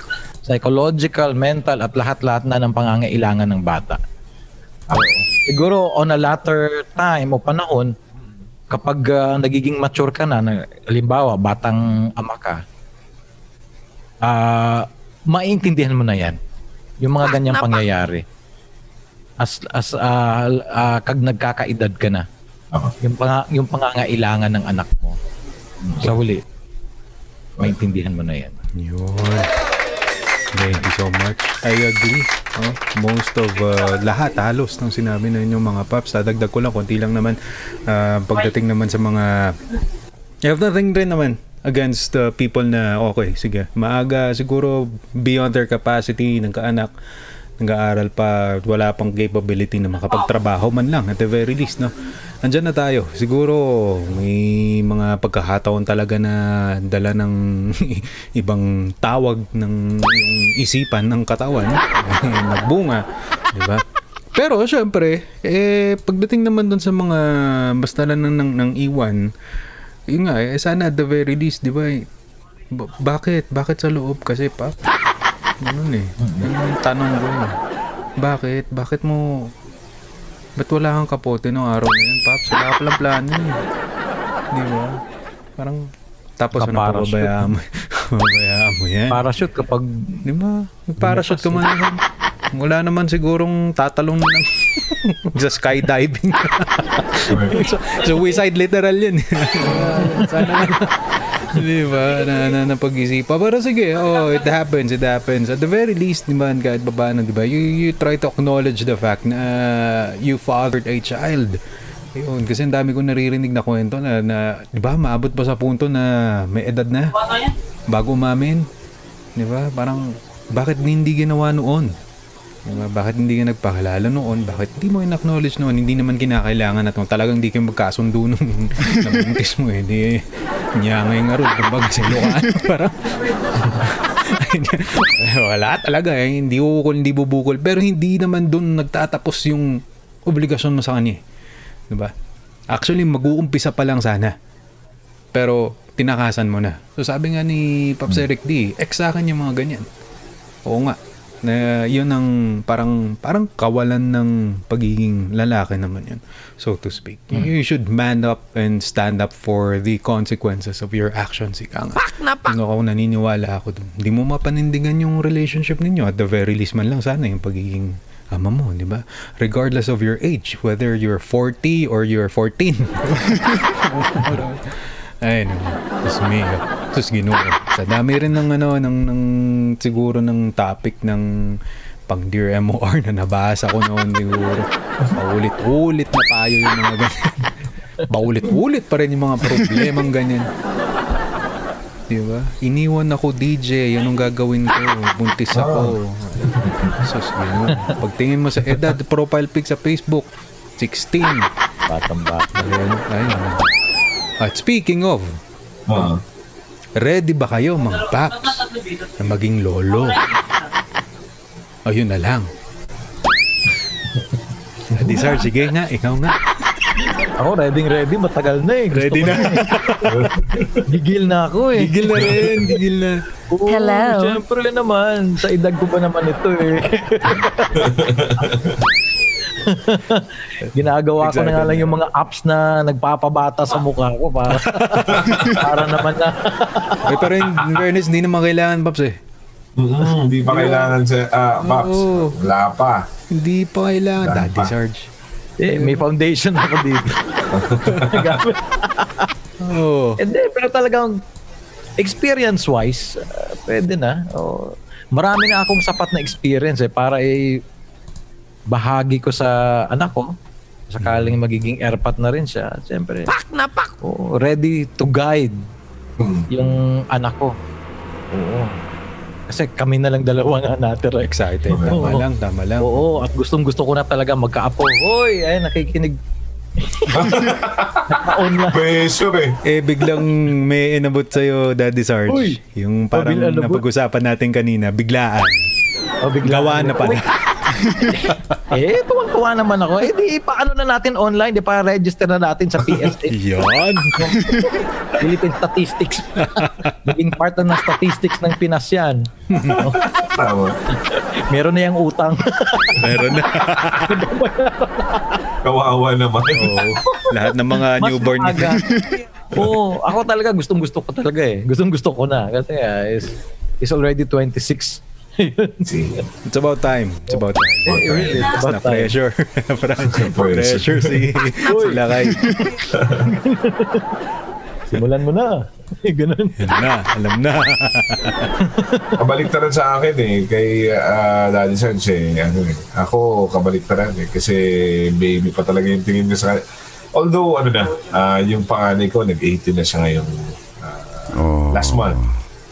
psychological, mental, at lahat-lahat na ng pangangailangan ng bata. Siguro on a latter time o panahon, kapag ah, nagiging mature ka na, na halimbawa, batang ama ka, ah maintindihan mo na yan. Yung mga ganyang pangyayari. As, as ah, ah, kag nagkakaedad ka na, Ako. yung, panga, yung pangangailangan ng anak mo, sa huli, maintindihan mo na yan. Yun. Thank you so much. I agree. Oh, most of uh, lahat halos ng sinabi na inyong mga paps. Dadagdag ko lang konti lang naman uh, pagdating naman sa mga I have nothing rin naman against the people na okay, sige. Maaga siguro beyond their capacity ng kaanak nag-aaral pa, wala pang capability na makapagtrabaho man lang at the very least, no? Andyan na tayo. Siguro may mga pagkakataon talaga na dala ng ibang tawag ng isipan ng katawan nagbunga, di ba? Pero syempre, eh pagdating naman doon sa mga basta lang ng, ng, ng iwan, yun nga, eh, sana at the very least, di ba? eh, ba- bakit? Bakit sa loob? Kasi pa, Ganun eh. Yan yung tanong ko eh. Bakit? Bakit mo... Ba't wala kang kapote nung araw na yun, Paps? Wala ka palang plano eh. Di ba? Parang... Tapos ano Kaparachute. pababayaan mo? pababayaan mo yan. Parachute kapag Di ba? Parachute ka man naman. Wala naman sigurong tatalong ng sa skydiving. so, suicide literal yun. Sana nga. Di ba? Na, na, na pag-isipa. Pero sige, oh, it happens, it happens. At the very least, di ba, kahit pa paano, di ba, you, you try to acknowledge the fact na uh, you fathered a child. Yun, kasi ang dami kong naririnig na kwento na, na di ba, maabot pa sa punto na may edad na bago umamin. Di ba? Parang, bakit hindi ginawa noon? Diba? Bakit hindi ka nagpakilala noon? Bakit hindi mo in-acknowledge noon? Hindi naman kinakailangan at talagang hindi kayo magkasundo nung nabuntis mo eh. Di, nyangay nga rin. Kumbaga sa Ilocano. Parang, wala talaga eh. Hindi ukol, hindi bubukol. Pero hindi naman doon nagtatapos yung obligasyon mo sa kanya. eh. Diba? Actually, mag-uumpisa pa lang sana. Pero, tinakasan mo na. So, sabi nga ni Pops Eric D, ex sa akin yung mga ganyan. Oo nga. Na yun ang parang parang kawalan ng pagiging lalaki naman yun, so to speak. You should man up and stand up for the consequences of your actions. Ika nga. Yung ako naniniwala ako dun. Hindi mo mapanindigan yung relationship ninyo. At the very least man lang sana yung pagiging ama mo, di ba? Regardless of your age, whether you're 40 or you're 14. Ay, no. Diyos mio. Diyos ginoo. Sa dami rin ng ano, ng, ng siguro ng topic ng pang Dear MOR na nabasa ko noon siguro. Paulit-ulit na payo yung mga ganyan. Paulit-ulit pa rin yung mga problemang ganyan. Di ba? Iniwan ako DJ, yan ang gagawin ko. Buntis ako. Sus, yun. Pagtingin mo sa edad, profile pic sa Facebook, 16. Batang bata. Ayun, ayun. At speaking of, Ah. ready ba kayo mga paps na maging lolo? Ayun na lang. Ready, sir? Sige nga, ikaw nga. Ako, ready ready. Matagal na eh. Gusto Ready na. eh. Gigil na ako eh. Gigil na rin, gigil na. Oo, Hello. Siyempre naman. Sa edad ko pa naman ito eh. Ginagawa ko na nga lang yung mga apps na nagpapabata sa mukha ko para, para naman na Ay, pero in fairness, hindi naman kailangan, paps eh. Mm, Hindi pa kailangan sa ah, Paps. Oo. Wala pa. Hindi pa kailangan. Wala Daddy pa. Sarge. eh, may foundation ako dito. Oo. Hindi, pero talagang experience-wise, uh, pwede na. Oh, marami na akong sapat na experience eh para eh, bahagi ko sa anak ko. Sakaling magiging airpat na rin siya. Siyempre. Pak na pak! ready to guide Mm. yung anak ko. Oo. Kasi kami na lang dalawa nga natira. eh. Excited. Tama Oo. lang, tama lang. Oo, at gustong gusto ko na talaga magkaapo. Hoy, ay nakikinig. Naka-online. Pressure eh. Eh, biglang may inabot sa'yo, Daddy Sarge. Uy! Yung parang Pabil- inabot? napag-usapan natin kanina, biglaan. O, bigla- Gawa na pala. eh, tuwang-tuwa naman ako. Eh, di, paano na natin online? Di pa register na natin sa PSA. Yan. Philippine Statistics. Naging part na ng statistics ng Pinas yan. Meron na yung utang. Meron na. Kawawa naman. Oo. Lahat ng mga Mas newborn. Oo, ako talaga gustong gusto ko talaga eh. Gustong gusto ko na. Kasi ah, is, is already 26. See. It's about time. It's about time. Eh, really, it's na about time. pressure. Pressure. pressure si si Lakay. Simulan mo na. Ganun. Yan na, alam na. Kabaliktaran sa akin eh. Kay ah, Daddy Sarge eh. Ano eh. Ako, kabaliktaran eh. Kasi baby pa talaga yung tingin ko sa kanya. Although, ano na, ah, yung panganay ko, nag-18 na siya ngayong ah, last month.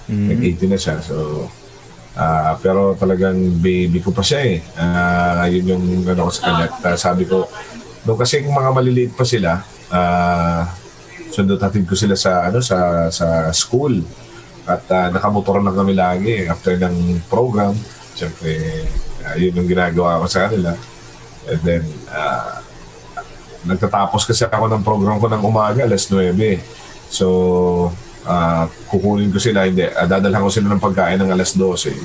Nag-18 na siya. So, ah, pero talagang baby ko pa siya eh. Ah, yun yung ano ko sa kanya. Ah, sabi ko, nung kasi yung mga maliliit pa sila, sundot hatid ko sila sa ano sa sa school. At uh, nakamotor na kami lagi after ng program. Syempre ah, yun yung ginagawa ko sa kanila. And then ah, nagtatapos kasi ako ng program ko ng umaga alas 9 so ah, kukunin ko sila hindi ah, dadalhan ko sila ng pagkain ng alas 12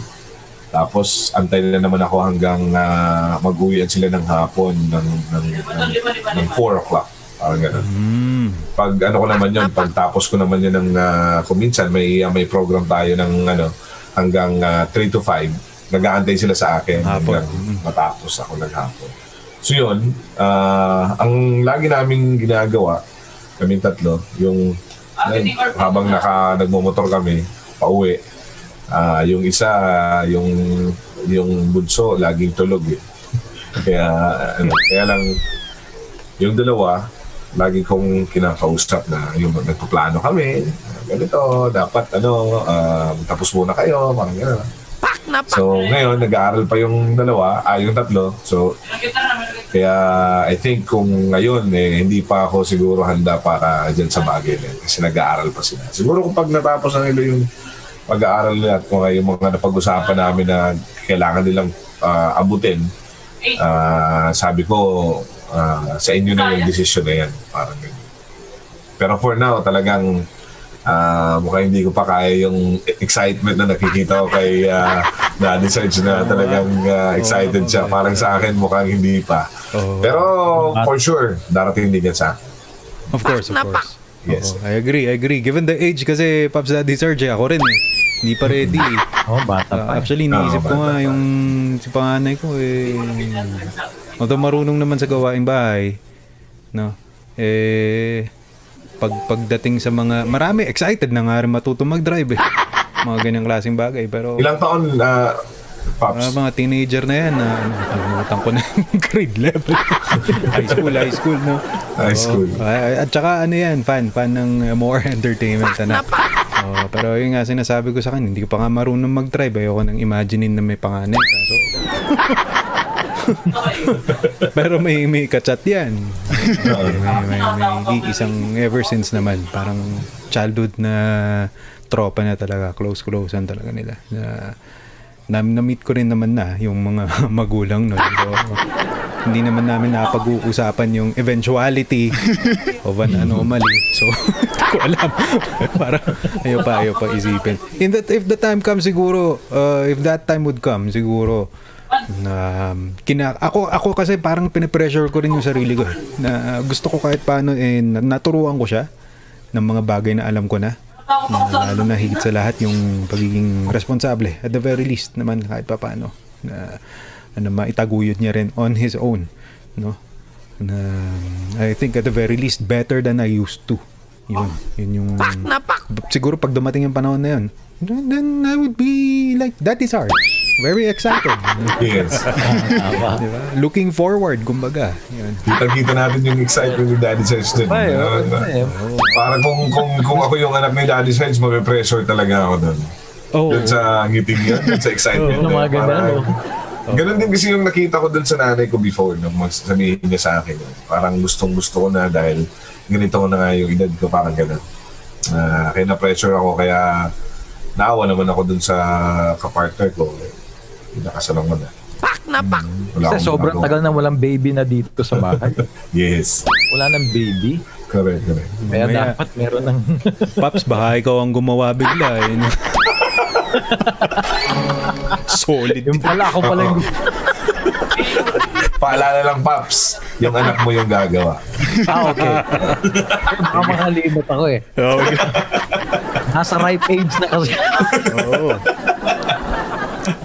tapos antay na naman ako hanggang uh, mag-uwian sila ng hapon ng, ng, ng, ng 4 o'clock parang ganun Mm. pag ano ko naman yun, pag tapos ko naman yun ng, uh, kung minsan may, uh, may program tayo ng ano, hanggang uh, 3 to 5, nag-aantay sila sa akin Hapon. hanggang matapos ako naghapon. So yun, ah, ang lagi namin ginagawa, kaming tatlo, yung ayun, habang naka, nagmumotor kami, pauwi, ah, yung isa, yung yung bunso, laging tulog eh. Kaya, ano, kaya lang, yung dalawa, lagi kong kinakausap na yung nagpaplano kami, ganito, dapat ano, ah, tapos muna kayo, parang gano'n. So, ngayon, nag-aaral pa yung dalawa, ah, yung tatlo. So, kaya I think kung ngayon, eh, hindi pa ako siguro handa para dyan sa bagay na. Kasi nag-aaral pa sila. Siguro kung pag natapos na nila yung pag-aaral nila at kung yung mga napag-usapan namin na kailangan nilang ah, abutin, ah, sabi ko, ah, sa inyo na yung decision na yan. Parang. Pero for now, talagang ah mukhang hindi ko pa kaya yung excitement na nakikita ko kay uh, Daddy Serge na talagang ah, excited siya. Parang sa akin, mukhang hindi pa. Pero for sure, darating din yan sa akin. Of course, of course. Yes. Oo, I agree, I agree. Given the age kasi Pops Daddy Serge, ako rin eh. Hindi pa ready eh. Oh, bata pa. eh. actually, iniisip ko nga yung si panganay ko eh. Although marunong naman sa gawaing bahay, no? Eh, pag pagdating sa mga, marami excited na nga rin matuto mag-drive eh. Mga ganyang klaseng bagay. Pero, Ilang taon, uh, mga, Pops? mga teenager na yan, na ano, nakalimutan ko na grade level. high school, high school, no? High Oo. school. Ah, at saka ano yan, fan, fan ng uh, more entertainment. Ano? Oo, pero yun nga sinasabi ko sa kanya, hindi ko pa nga marunong mag-drive. Ayoko nang imaginein na may panganay. So, pero may may kachat yan. may, may, may, may isang ever since naman. Parang childhood na tropa na talaga. Close-closean talaga nila. Na, na, na-meet ko rin naman na yung mga magulang nun. So, hindi naman namin napag-uusapan yung eventuality of an anomaly. So, hindi ko alam. Para ayaw pa, ayaw pa isipin. In that, if the time comes siguro, uh, if that time would come, siguro, na kina ako ako kasi parang pinipressure ko rin yung sarili ko eh, na gusto ko kahit paano eh na- naturuan ko siya ng mga bagay na alam ko na. Na lalo na higit sa lahat yung pagiging responsable at the very least naman kahit pa paano na na maitaguyod niya rin on his own no? Na I think at the very least better than I used to. Yun yun yung siguro pag dumating yung panahon na yun then then I would be like that is hard very excited Yes. Tama. Di ba? looking forward kumbaga yun Kita-kita natin yung excitement ni Daddy Serge din. Ay, oh, Uh, eh. Parang kung, kung, kung ako yung anak ni Daddy Serge, mape-pressure talaga ako doon. oh Doon sa ngiting yun, doon sa excitement. Yun. mga Parang- no? Ganun din kasi yung nakita ko doon sa nanay ko before nung mas sabihin niya sa akin. Parang gustong gusto ko na dahil ganito ko na nga yung edad ko, parang ganun. Uh, kaya na-pressure ako, kaya naawa naman ako doon sa kapartner ko. Nakasalang mo na. Wala Kasi akong sobrang tagal na walang baby na dito sa bahay. Yes. Wala nang baby. Correct, correct. Kaya Mamaya. dapat meron ng... Paps, baka ikaw ang gumawa bigla. Eh? Solid. yung pala, ako pala yung... Paalala lang, Paps, yung anak mo yung gagawa. Ah, okay. Baka makalimot ako eh. Oo. Nasa right age na kasi. Oo.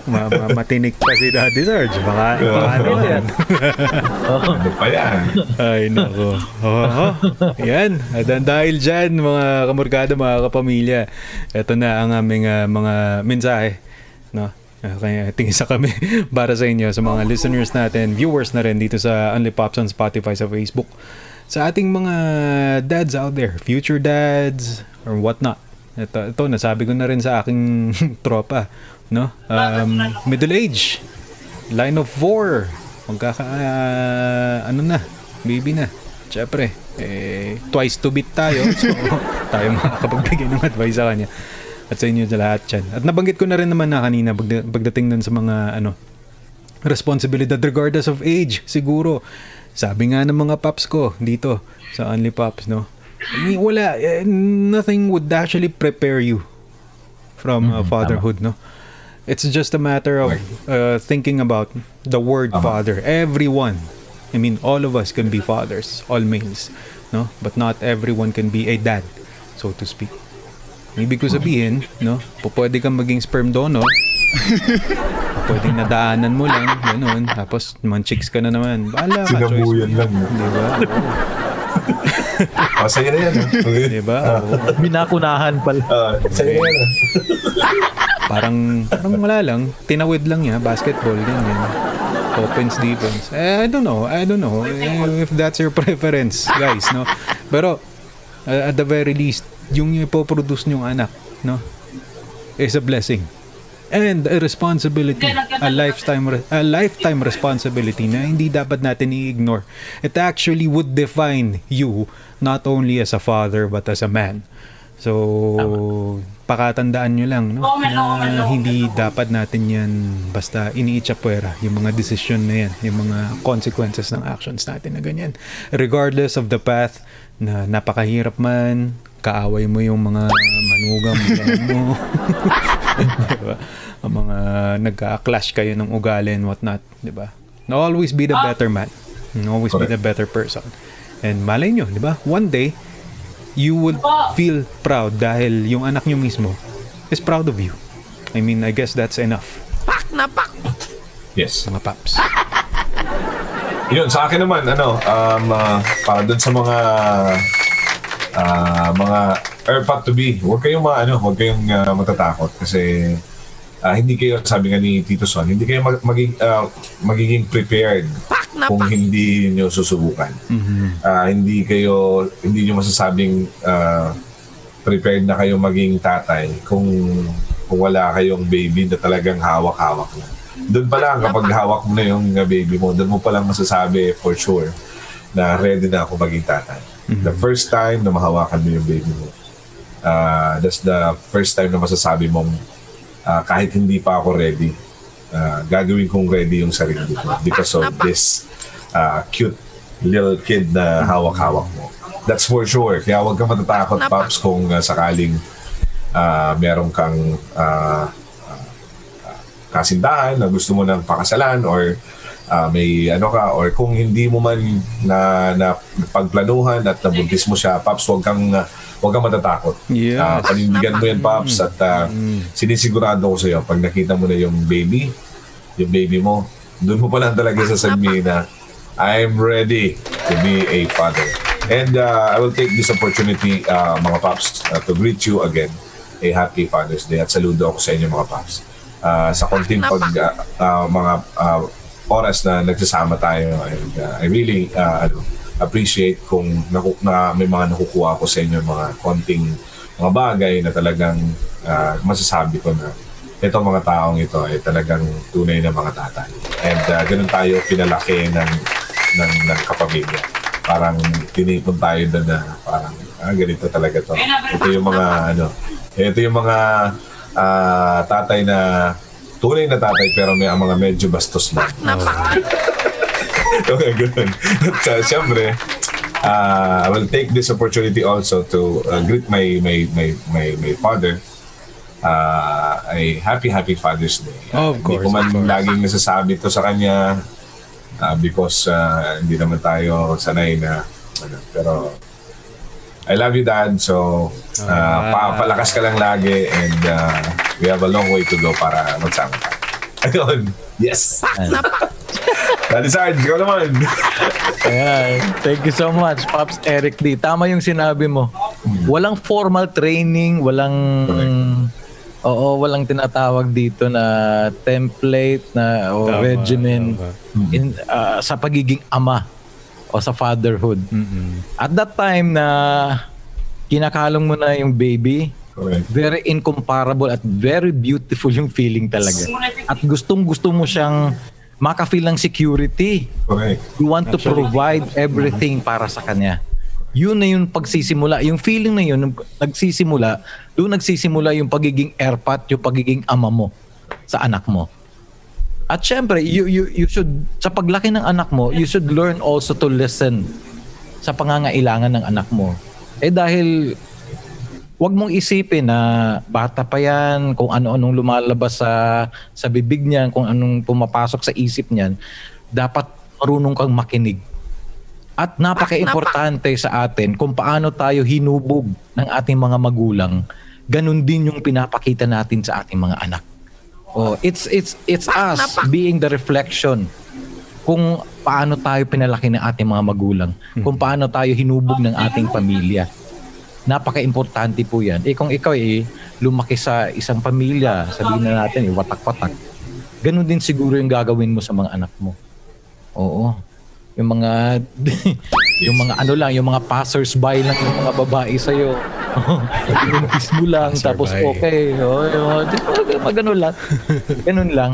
Ma- ma- matinik pa si Daddy Sarge. Baka, baka naman. Ano pa yan? Ay, nako. Oo. Yan. At dahil dyan, mga kamurkada, mga kapamilya, ito na ang aming ah, mga mensahe. No? Ah, Kaya tingin sa kami para sa inyo, sa mga listeners natin, viewers na rin dito sa Only Pops on Spotify, sa Facebook. Sa ating mga dads out there, future dads, or whatnot. Ito, ito nasabi ko na rin sa aking tropa. No? Um, middle age. Line of four. Magkaka, ah, ano na, baby na. Siyempre, eh, twice to beat tayo. So, tayo makakapagbigay ng advice sa kanya. At sa inyo sa lahat yan. At nabanggit ko na rin naman na kanina pagda- pagdating nun sa mga, ano, responsibilidad regardless of age, siguro. Sabi nga ng mga paps ko dito sa Only Pops, no? Eh, Wala, eh, nothing would actually prepare you from uh, fatherhood, no? It's just a matter of uh, thinking about the word father. Everyone, I mean, all of us can be fathers, all males, no? But not everyone can be a dad, so to speak. Ibig ko sabihin, no? Pwede kang maging sperm donor. Pwedeng nadaanan mo lang, ganun. Tapos, man chicks ka na naman. Bahala ka. Sinabuyan lang. Di ba? Oh, sa'yo na yan. ah. Okay. Di ba? Oo. Binakunahan pala. Ah, sa'yo na yan. ah. Parang, parang wala lang. Tinawid lang niya. Basketball, ganyan. Offense, defense. Eh, I don't know. I don't know eh, if that's your preference, guys, no? Pero, uh, at the very least, yung ipoproduce niyong anak, no? Is a blessing. And a responsibility, a lifetime re- a lifetime responsibility na hindi dapat natin i-ignore. It actually would define you not only as a father but as a man. So, pakatandaan nyo lang no, na hindi dapat natin yan basta iniitsapwera yung mga decision na yan, yung mga consequences ng actions natin na ganyan. Regardless of the path na napakahirap man, kaaway mo yung mga manugang mo. diba? Ang mga nagka-clash kayo ng ugali and whatnot, di ba? Na always be the better man. And always be the better person. And malay nyo, di ba? One day, you would feel proud dahil yung anak nyo mismo is proud of you. I mean, I guess that's enough, Yes. mga paps. Yun, sa akin naman, ano, um, ah, para dun sa mga ah, mga airpot to be, huwag kayong ma, ano, huwag kayong ah, matatakot kasi ah, hindi kayo, sabi nga ni Tito Son, hindi kayo mag, maging, ah, magiging prepared kung hindi nyo susubukan. Ah, hindi kayo, hindi nyo masasabing ah, prepared na kayo maging tatay kung kung wala kayong baby na talagang hawak-hawak na. Doon pa lang, kapag hawak mo na yung uh, baby mo, doon mo pa lang masasabi for sure na ready na ako maging tatay. The first time na mahawakan mo yung baby mo, uh, that's the first time na masasabi mong uh, kahit hindi pa ako ready, uh, gagawin kong ready yung sarili ko because of this uh, cute little kid na hawak-hawak mo. That's for sure. Kaya huwag kang matatakot, Pops, kung uh, sakaling uh, meron kang uh, kasintahan na gusto mo ng pakasalan or ah, may ano ka or kung hindi mo man na, na pagplanuhan at nabuntis mo siya paps wag kang ah, wag kang matatakot. Yes. Ah, panindigan mo yan paps at ah, sinisigurado ko sa iyo pag nakita mo na yung baby yung baby mo doon mo pa lang talaga sasabihin na I'm ready to be a father. And ah, I will take this opportunity ah, mga paps ah, to greet you again a happy Father's Day at saludo ako sa inyo mga paps Ah, sa konting pag ah, ah, mga ah, oras na nagsasama tayo and ah, I really ah, ano, appreciate kung naku- na may mga nakukuha ko sa inyo mga konting mga bagay na talagang ah, masasabi ko na itong mga taong ito ay talagang tunay na mga tatay. And ah, ganun tayo pinalaki ng, ng, ng kapamilya. Parang tinipon tayo doon na parang ah, ganito talaga to. Ito yung mga ano, ito yung mga ah, tatay na tunay na tatay pero may ang mga medyo bastos lang. okay, ganun. At uh, siyempre, uh, I will take this opportunity also to uh, greet my my my my, my father. Uh, a happy happy Father's Day. Of Hindi ko course, man course. laging nasasabi to sa kanya uh, because uh, hindi naman tayo sanay na ano, pero I love you dad so uh, pa- palakas ka lang lagi and uh, we have a long way to go para magsama tayo. Ayun. Yes. Daddy Sarge, ikaw naman. Ayan. Thank you so much, Pops Eric D. Tama yung sinabi mo. Walang formal training, walang Oo, walang tinatawag dito na template na o Tama, regimen tama. in ah, sa pagiging ama o sa fatherhood. Mm-mm. At that time na kinakalong mo na yung baby, Correct. very incomparable at very beautiful yung feeling talaga. At gustong gusto mo siyang makafeel ng security. Correct. You want to provide everything para sa kanya. Yun na yung pagsisimula. Yung feeling na yun, nagsisimula, doon nagsisimula yung pagiging airpat, yung pagiging ama mo sa anak mo. At syempre, you, you, you should, sa paglaki ng anak mo, you should learn also to listen sa pangangailangan ng anak mo. Eh dahil wag mong isipin na bata pa yan, kung ano-anong lumalabas sa sa bibig niyan, kung anong pumapasok sa isip niyan, dapat marunong kang makinig. At napaka-importante sa atin kung paano tayo hinubog ng ating mga magulang, ganun din yung pinapakita natin sa ating mga anak. Oh, it's it's it's us being the reflection kung paano tayo pinalaki ng ating mga magulang, kung paano tayo hinubog ng ating pamilya napaka-importante po yan. Eh kung ikaw eh, lumaki sa isang pamilya, sabihin na natin eh, watak-watak, ganun din siguro yung gagawin mo sa mga anak mo. Oo. Yung mga Yung mga ano lang, yung mga passers-by lang yung mga babae sa'yo. Pinuntis mo lang, tapos okay. Oh, oh, di ba, mag- ano lang. Ganun lang.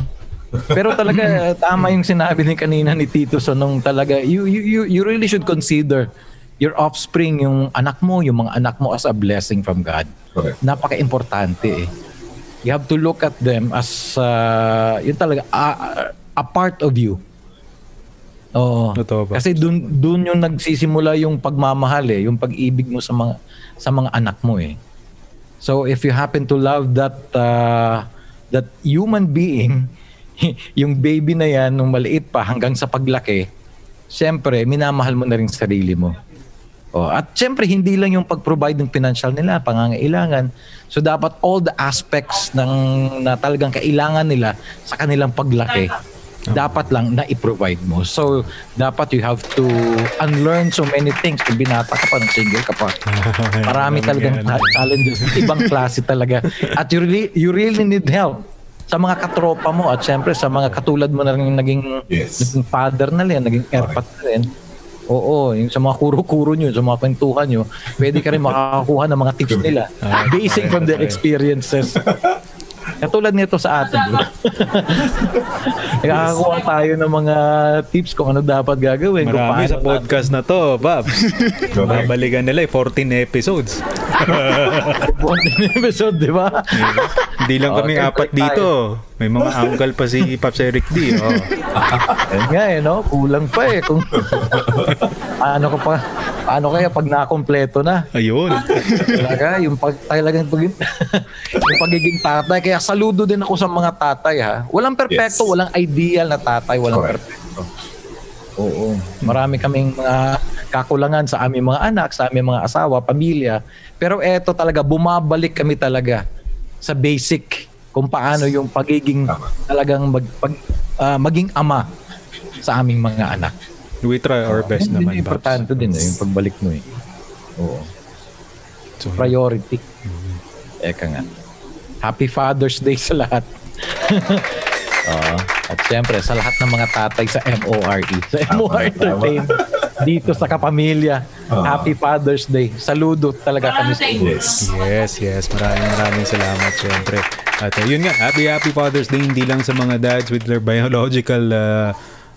Pero talaga tama yung sinabi ni kanina ni Tito so nung talaga you, you you you really should consider your offspring, yung anak mo, yung mga anak mo as a blessing from God. Correct. Napaka-importante eh. You have to look at them as uh, yun talaga a, a part of you. Oo. Totoo ba? Kasi dun dun yung nagsisimula yung pagmamahal eh, yung pag-ibig mo sa mga sa mga anak mo eh. So if you happen to love that uh, that human being, yung baby na yan nung maliit pa hanggang sa paglaki, syempre minamahal mo na rin sarili mo. Oh, at syempre hindi lang yung pag-provide ng financial nila, pangangailangan. So dapat all the aspects ng na talagang kailangan nila sa kanilang paglaki dapat lang na i-provide mo. So dapat you have to unlearn so many things kung binata ka pa ng single ka pa. Marami talagang ta- challenges, ibang klase talaga. At you really you really need help sa mga katropa mo at syempre sa mga katulad mo na rin naging, Yes. naging father na rin, naging airpat na rin. Oo, yung sa mga kuro-kuro nyo, sa mga kwentuhan nyo, pwede ka rin makakakuha ng mga tips nila. Basing from their experiences. Katulad nito sa atin. Nakakakuha tayo ng mga tips kung ano dapat gagawin. Marami sa podcast na to. Correct. Babalikan nila eh, 14 episodes. natin episode, di ba? Hindi lang kami Okay, apat tayo. May mga uncle pa si Pops Eric D. Oh. Ayun nga eh, no? Kulang pa eh. Kung ano ka pa, paano kaya pag nakompleto na? Ayun. Talaga, yung pag, talagang pag, yung pagiging tatay. Kaya saludo din ako sa mga tatay ha. Walang perfecto, Yes. walang ideal na tatay, walang Correct. perfecto. Oo. Marami kaming mga kakulangan sa aming mga anak, sa aming mga asawa, pamilya. Pero eto talaga, bumabalik kami talaga sa basic kung paano yung pagiging talagang mag, pag, ah, maging ama sa aming mga anak. We try our best din naman, yung Babs. importante din eh, yung pagbalik mo eh. Oo. So, Priority. Eka nga. Happy Father's Day sa lahat. Oo. At siyempre, sa lahat ng mga tatay sa MORE, sa MOR Entertain, dito sa Kapamilya, Ah. Happy Father's Day. Saludo talaga kami sa inyo. Yes. Yes, yes. Maraming maraming salamat syempre. At uh, yun nga, happy happy Father's Day hindi lang sa mga dads with their biological uh,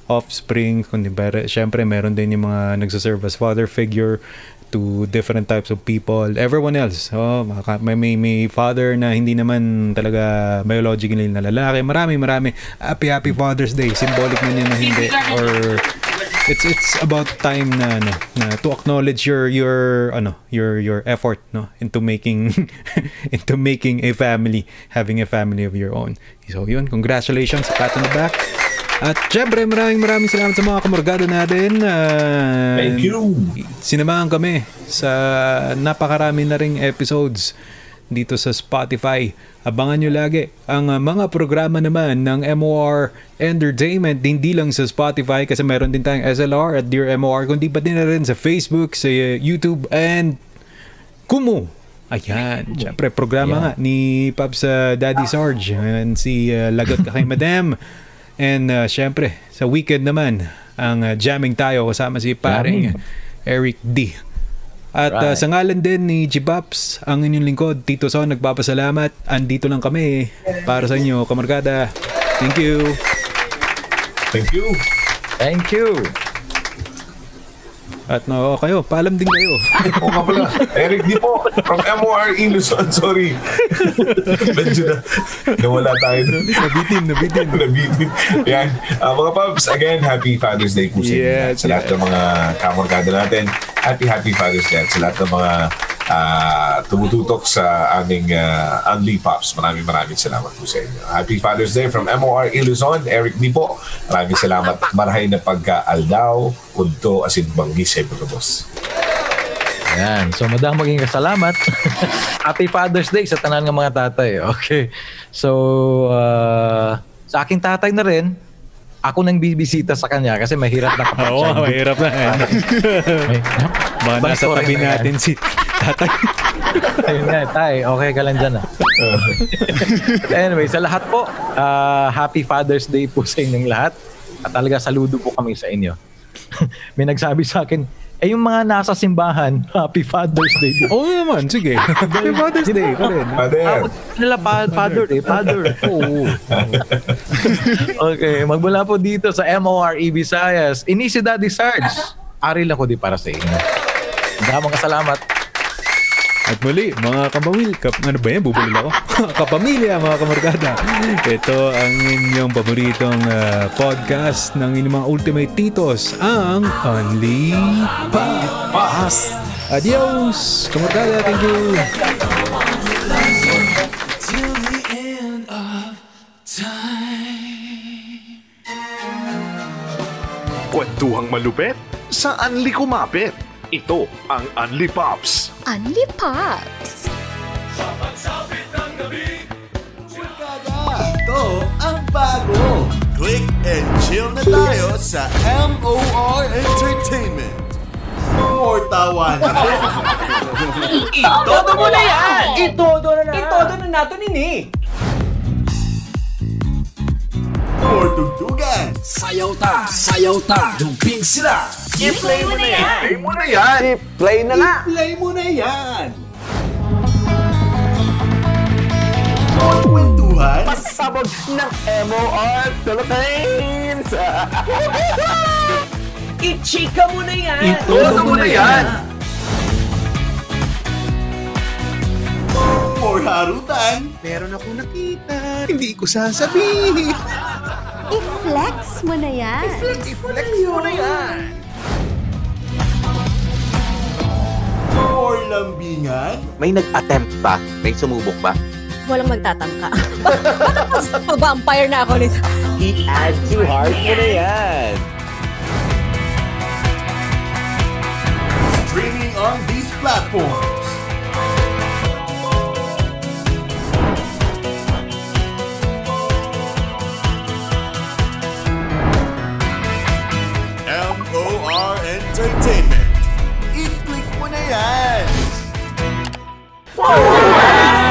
offspring, kundi pero syempre meron din yung mga nagsaserve as father figure to different types of people. Everyone else, oh, may, may, may father na hindi naman talaga biologically na lalaki. Marami, marami. Happy happy Father's Day. Symbolic man yan na hindi. Or it's it's about time na ano na to acknowledge your your ano your your effort no into making into making a family having a family of your own so yun congratulations pat on the back at syempre maraming maraming salamat sa mga kamorgado natin Ah, Thank you. sinamahan kami sa napakarami na ring episodes dito sa Spotify. Abangan nyo lagi ang uh, mga programa naman ng MOR Entertainment, hindi lang sa Spotify kasi meron din tayong SLR at Dear MOR, kundi pati na rin sa Facebook, sa uh, YouTube, and Kumu. Ayan, syempre programa nga ni Pops uh, Daddy Sarge and si uh, Lagot ka kay Madam. And uh, syempre, sa weekend naman, ang uh, jamming tayo kasama si paring Eric D. At uh, Right. sa ngalan din ni Chibaps, ang inyong lingkod, Tito Son, nagpapasalamat. Andito lang kami para sa inyo, kamarkada. Thank you. Thank you. Thank you. At no, kayo, paalam din kayo. Oo nga pala. Eric di po. From MORE Luzon. Sorry. Medyo na, nawala tayo nabitin, nabitin. Nabitin. Yan. Ah, mga Pops, again, happy Father's Day po sa inyo. Yes, sa lahat ng mga kamorkada natin. Happy, happy Father's Day. Sa lahat ng mga ah, tumututok sa aming uh, Unli Pops. Maraming maraming salamat po sa inyo. Happy Father's Day from MOR Luzon. Eric di po. Maraming salamat. Marhay na pagka-aldaw, kunto, asin banggis sa mga boss. Yan. So, madang maging kasalamat. Happy Father's Day sa tanan ng mga tatay. Okay. So, uh, sa aking tatay na rin, ako nang bibisita sa kanya kasi mahirap na kapag Oo, mahirap na. eh. Baka nasa tabi natin si tatay. Ayun nga, tay. Okay ka lang dyan ah. Anyway, sa lahat po, ah, Happy Father's Day po sa inyong lahat. At talaga saludo po kami sa inyo. May nagsabi sa akin, Eh yung mga nasa simbahan, Happy Father's Day. din. Oo naman, sige. Happy Father's Day ka rin. Father. Nila pa, Father eh, Father. Oo. Okay, magmula po dito sa MORE Visayas. Inisi Daddy Sarge. Aril ako di para sa inyo. Maraming kasalamat. At muli, mga kamawil, kap, ano ba yan? Bubulil ako. Kapamilya, mga kamarkada. Ito ang inyong paboritong ah, podcast ng inyong mga ultimate titos, ang Only Papas. Adios, kamarkada. Thank you. Kwentuhang malupet sa Anli Kumapit. Ito ang Anli Pops. Unli Pops! Ito ang bago. Click and chill na tayo sa MOR Entertainment. More tawanan. Itodo mo na yan! Itodo na na. Itodo na nato nini! More tugtugan. Sayaw ta, sayaw ta. Jumping sila. I-play mo na yan! Play mo na yan. Play na na. Play mo na yan. Kwentuhan. Pasabog ng MOR Philippines! I-chika mo na yan! Itodo mo na yan. More harutan. I-flex mo na yan! More lambingan. May nag-attempt ba? May sumubok ba? Walang magtatangka. Pa-vampire na ako nito. I-add to heart mo na yan! Streaming on these platforms. MOR Entertainment. I-click mo na yan.